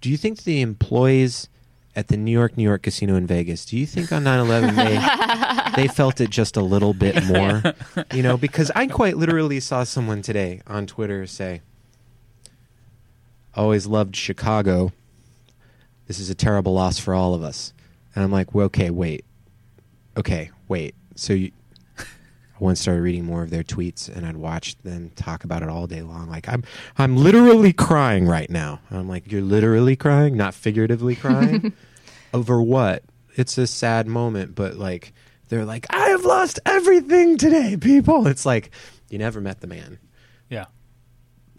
do you think the employees at the New York, New York casino in Vegas, do you think on 9/11 they they felt it just a little bit more? You know, because I quite literally saw someone today on Twitter say, "Always loved Chicago. This is a terrible loss for all of us." And I'm like, "Well, okay, wait. Okay, wait. So you once started reading more of their tweets, and I'd watch them talk about it all day long. Like I'm, I'm literally crying right now. And I'm like, you're literally crying, not figuratively crying, over what? It's a sad moment, but like they're like, I have lost everything today, people. It's like you never met the man. yeah,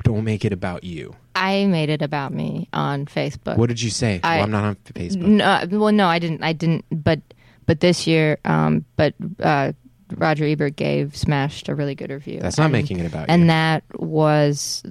Don't make it about you. I made it about me on Facebook. What did you say? I- well, I'm not on Facebook. No, well, no, I didn't. I didn't. But but this year, um, but uh, Roger Ebert gave Smashed a really good review. That's not And- making it about and you. that was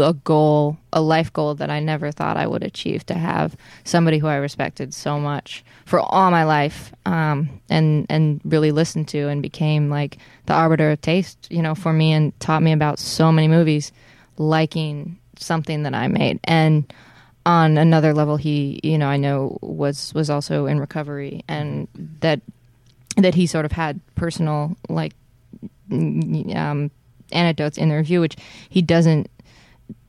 a goal, a life goal that I never thought I would achieve. To have somebody who I respected so much for all my life, um, and and really listened to, and became like the arbiter of taste, you know, for me, and taught me about so many movies, liking something that I made, and on another level, he, you know, I know was was also in recovery, and that that he sort of had personal like um, anecdotes in the review, which he doesn't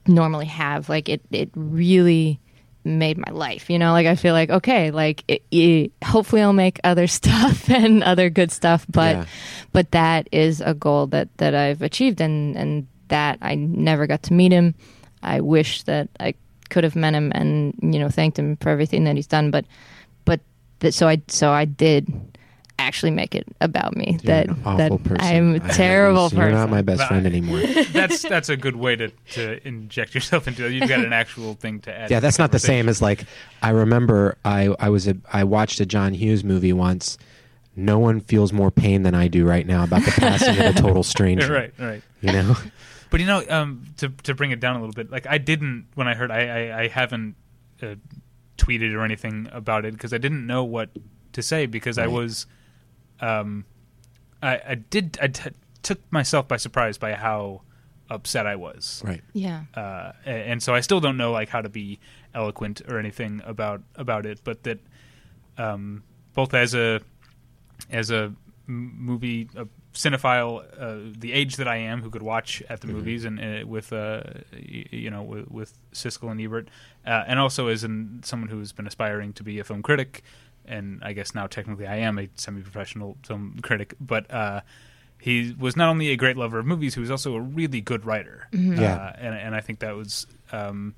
normally have. Like it, it really made my life. You know, like I feel like okay, like it, it, hopefully I'll make other stuff and other good stuff, but Yeah. but that is a goal that that I've achieved, and and that I never got to meet him. I wish that I could have met him and you know thanked him for everything that he's done, but but that so I so I did actually make it about me You're that an awful that person. I'm a I hate terrible person. You're not my best But friend anymore. that's that's a good way to, to inject yourself into it. You've got an actual thing to add. Yeah, to that's not the same as like I remember I I was a, I watched a John Hughes movie once. No one feels more pain than I do right now about the passing of a total stranger. right, right. You know, But you know, um, to to bring it down a little bit, like I didn't when I heard I I, I haven't uh, tweeted or anything about it because I didn't know what to say because I was, um, I, I did I t- took myself by surprise by how upset I was, right? yeah. uh, a- and so I still don't know like how to be eloquent or anything about about it, but that um, both as a as a movie a cinephile, uh, the age that I am, who could watch at the movies and uh, with uh, you know with, with Siskel and Ebert, uh, and also as an, someone who has been aspiring to be a film critic, and I guess now technically I am a semi-professional film critic, but. Uh, he was not only a great lover of movies, he was also a really good writer. Yeah. Uh, and, and I think that was um,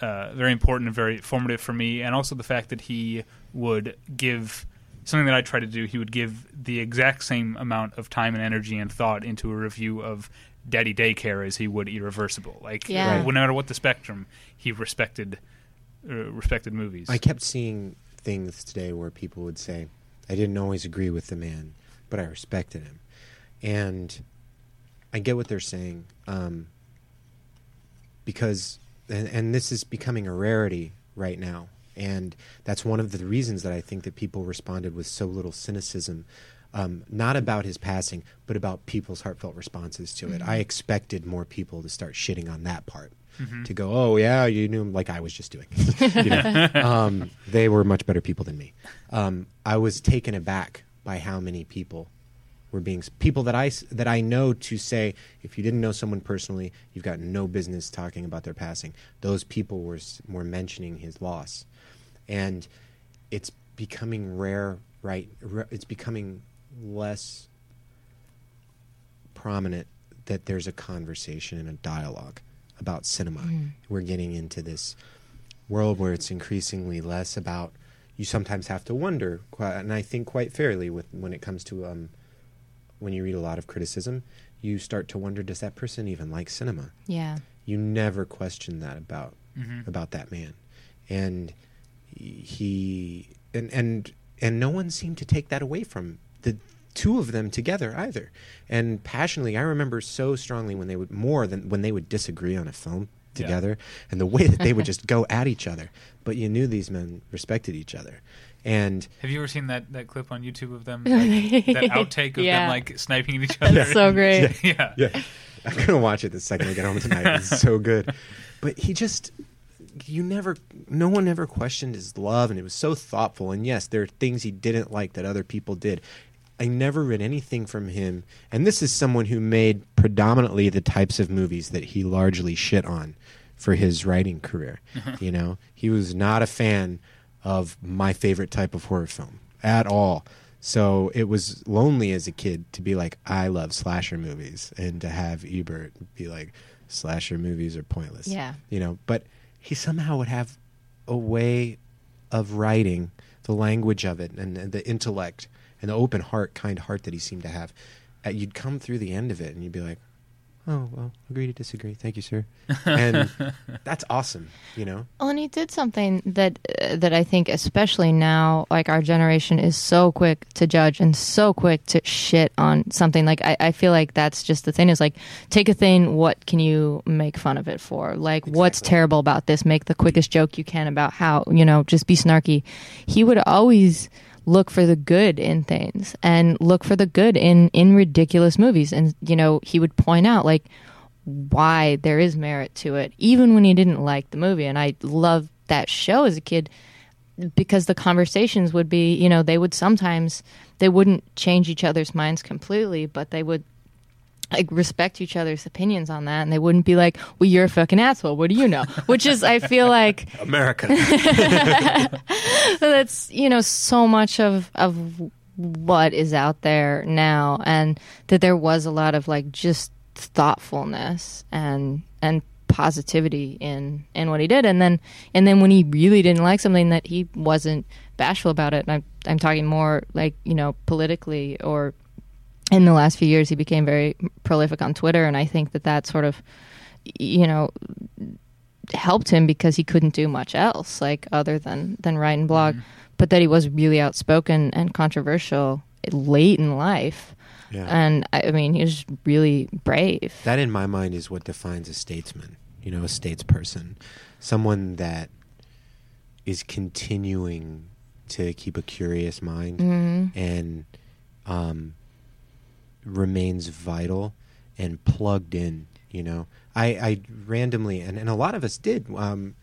uh, very important and very formative for me. And also the fact that he would give something that I try to do, he would give the exact same amount of time and energy and thought into a review of Daddy Daycare as he would Irreversible. Like, Yeah. uh, no matter what the spectrum, he respected uh, respected movies. I kept seeing things today where people would say, I didn't always agree with the man, but I respected him. And I get what they're saying. Um, because, and, and this is becoming a rarity right now. And that's one of the reasons that I think that people responded with so little cynicism. Um, not about his passing, but about people's heartfelt responses to it. I expected more people to start shitting on that part to go, oh yeah, you knew him like I was just doing. you know? um, they were much better people than me. Um, I was taken aback by how many people were being people that I that I know to say if you didn't know someone personally, you've got no business talking about their passing. Those people were were mentioning his loss, and it's becoming rare. Right, it's becoming less prominent that there's a conversation and a dialogue about cinema. We're getting into this world where it's increasingly less about. You sometimes have to wonder, and I think quite fairly, with when it comes to um, when you read a lot of criticism, you start to wonder: Does that person even like cinema? Yeah. You never question that about Mhm. about that man, and he and and and no one seemed to take that away from the two of them together either. And passionately, I remember so strongly when they would more than when they would disagree on a film Yeah. together, and the way that they would just go at each other. But you knew these men respected each other, and Have you ever seen that, that clip on YouTube of them, like, that outtake of Yeah. them like sniping at each other? That's so great. yeah. yeah, I'm gonna watch it the second I get home tonight. It's so good. But he just, you never, no one ever questioned his love, and it was so thoughtful. And yes, there are things he didn't like that other people did. I never read anything from him, and this is someone who made predominantly the types of movies that he largely shit on for his writing career. you know, he was not a fan of my favorite type of horror film at all. So it was lonely as a kid to be like, I love slasher movies, and to have Ebert be like, slasher movies are pointless. Yeah. You know, but he somehow would have a way of writing the language of it and, and the intellect and the open heart, kind heart that he seemed to have. Uh, you'd come through the end of it and you'd be like, oh, well, agree to disagree. Thank you, sir. And that's awesome, you know? Well, and he did something that uh, that I think, especially now, like our generation is so quick to judge and so quick to shit on something. Like I, I feel like that's just the thing is like take a thing, what can you make fun of it for? Like what's terrible about this? Make the quickest joke you can about how you know just be snarky. He would always look for the good in things and look for the good in in ridiculous movies and you know he would point out like why there is merit to it, even when he didn't like the movie. And I loved that show as a kid because the conversations would be, you know, they would sometimes they wouldn't change each other's minds completely, but they would like respect each other's opinions on that and they wouldn't be like, Well, you're a fucking asshole, what do you know? Which is I feel like America. that's you know so much of of what is out there now and that there was a lot of like just thoughtfulness and and positivity in in what he did and then and then when he really didn't like something that he wasn't bashful about it and I'm I'm talking more like you know politically or in the last few years he became very prolific on Twitter and I think that that sort of you know helped him because he couldn't do much else like other than than write and blog. But that he was really outspoken and controversial late in life. Yeah. and I, I mean he was really brave. That, in my mind, is what defines a statesman. You know, a statesperson, someone that is continuing to keep a curious mind and um, remains vital and plugged in. You know, I, I randomly and, and a lot of us did um,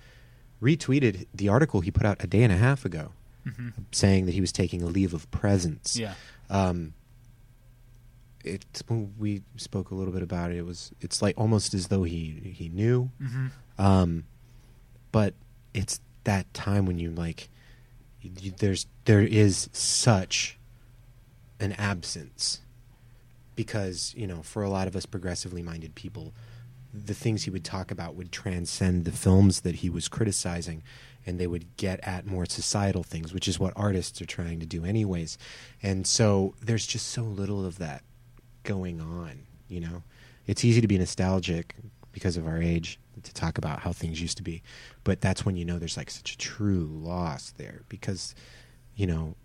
retweeted the article he put out a day and a half ago, saying that he was taking a leave of presence Yeah. um, it we spoke a little bit about it. It was it's like almost as though he he knew, hmm um, but it's that time when you like you- there's there is such an absence because you know for a lot of us progressively minded people the things he would talk about would transcend the films that he was criticizing and they would get at more societal things which is what artists are trying to do anyways. And so there's just so little of that going on you know? It's easy to be nostalgic because of our age to talk about how things used to be, but that's when you know there's like such a true loss there because, you know,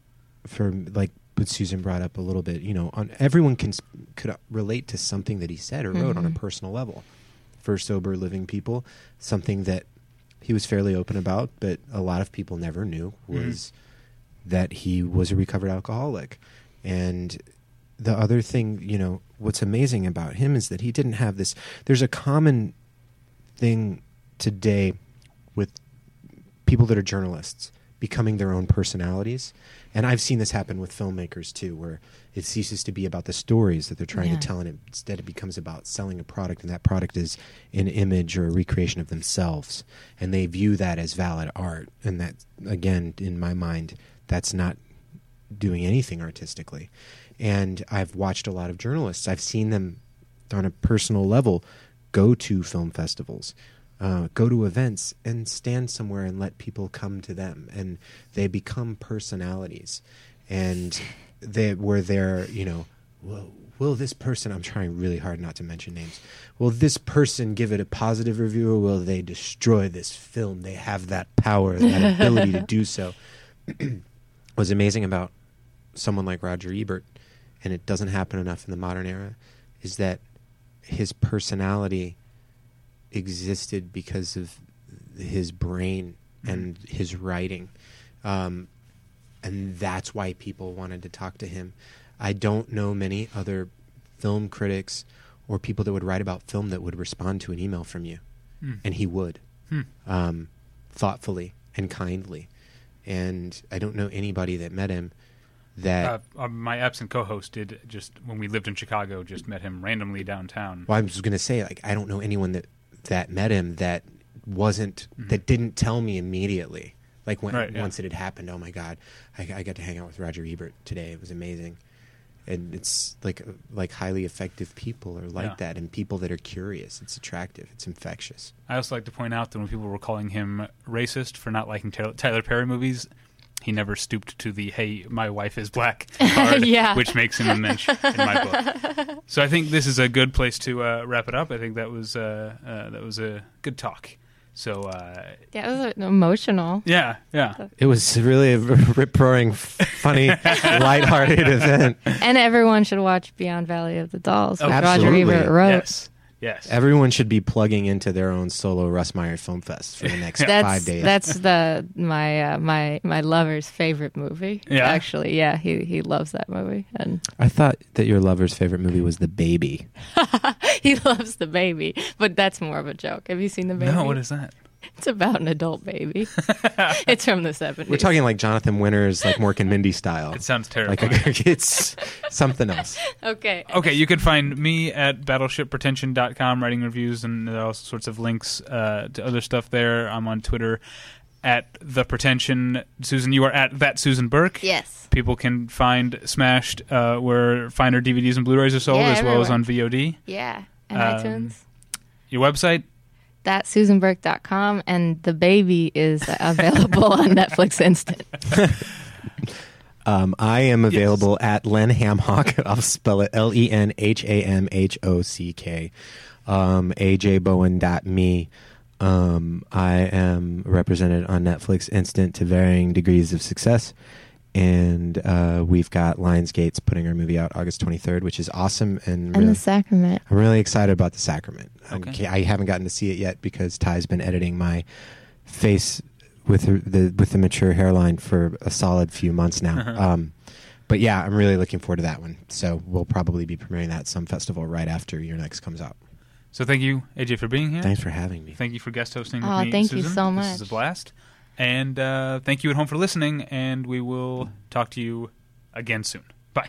for like what Susan brought up a little bit, you know, on everyone can could relate to something that he said or wrote on a Mhm. personal level. For sober living people, something that he was fairly open about, but a lot of people never knew was that he was a recovered alcoholic. And the other thing, you know, what's amazing about him is that he didn't have this. There's a common thing today with people that are journalists becoming their own personalities. And I've seen this happen with filmmakers too, where it ceases to be about the stories that they're trying Yeah. to tell, and it, instead it becomes about selling a product, and that product is an image or a recreation of themselves. And they view that as valid art. And that, again, in my mind, that's not doing anything artistically. And I've watched a lot of journalists. I've seen them on a personal level go to film festivals, uh, go to events, and stand somewhere and let people come to them, and they become personalities, and they were there. You know, will, will this person? I'm trying really hard not to mention names. Will this person give it a positive review, or will they destroy this film? They have that power, that ability to do so. What's amazing about someone like Roger Ebert, and it doesn't happen enough in the modern era, is that his personality existed because of his brain and his writing. Um, and that's why people wanted to talk to him. I don't know many other film critics or people that would write about film that would respond to an email from you. Hmm. And he would, Hmm. um, thoughtfully and kindly. And I don't know anybody that met him that Uh, uh, my absent co-host did just when we lived in Chicago. Just met him randomly downtown. Well, I was going to say, like, I don't know anyone that that met him that wasn't that didn't tell me immediately. Like when Mm-hmm. Right, yeah. once it had happened, oh my god, I, I got to hang out with Roger Ebert today. It was amazing, and it's like like highly effective people are like Yeah. that, and people that are curious. It's attractive. It's infectious. I also like to point out that when people were calling him racist for not liking Tyler Perry movies, he never stooped to the "Hey, my wife is black" card, Yeah. which makes him a mensch in my book. So I think this is a good place to uh, wrap it up. I think that was uh, uh, that was a good talk. So uh, Yeah, it was emotional. yeah, yeah, It was really a rip roaring, funny, lighthearted event. And everyone should watch Beyond Valley of the Dolls, Oh, which Roger absolutely. Ebert wrote. yes, yes. Everyone should be plugging into their own solo Russ Meyer Film Fest for the next That's five days. that's the my uh, my my lover's favorite movie. Yeah? actually, yeah, he he loves that movie, and I thought that your lover's favorite movie was The Baby. he loves the baby. But that's more of a joke. Have you seen the baby? no, what is that? It's about an adult baby. it's from the seventies. We're talking like Jonathan Winters, like Mork and Mindy style. It sounds terrible. like terrifying. it's something else. Okay. Okay, you can find me at battleshippretension.com writing reviews and all sorts of links uh, to other stuff there. I'm on Twitter at the pretension. Susan, you are at that Susan Burke. Yes. People can find Smashed uh, where finer DVDs and Blu-rays are sold, Yeah, as well as on VOD. Yeah. And Um, iTunes. Your website? That's SusanBurke.com, and the baby is available on Netflix Instant. Um, I am available at Len Hamhock. I'll spell it L E N H A M H O C K. Um, AJBowen.me. Um, I am represented on Netflix Instant to varying degrees of success. And uh, we've got Lionsgate's putting our movie out August 23rd, which is awesome. And, And really, the sacrament. I'm really excited about The Sacrament. I'm Okay. I haven't gotten to see it yet because Ti's been editing my face with the, the with the mature hairline for a solid few months now. um, but yeah, I'm really looking forward to that one. So we'll probably be premiering that at some festival right after You're Next comes out. So thank you, AJ, for being here. Thanks for having me. Thank you for guest hosting with Oh, me, thank you so much. This is a blast. And uh, thank you at home for listening, and we will talk to you again soon. Bye.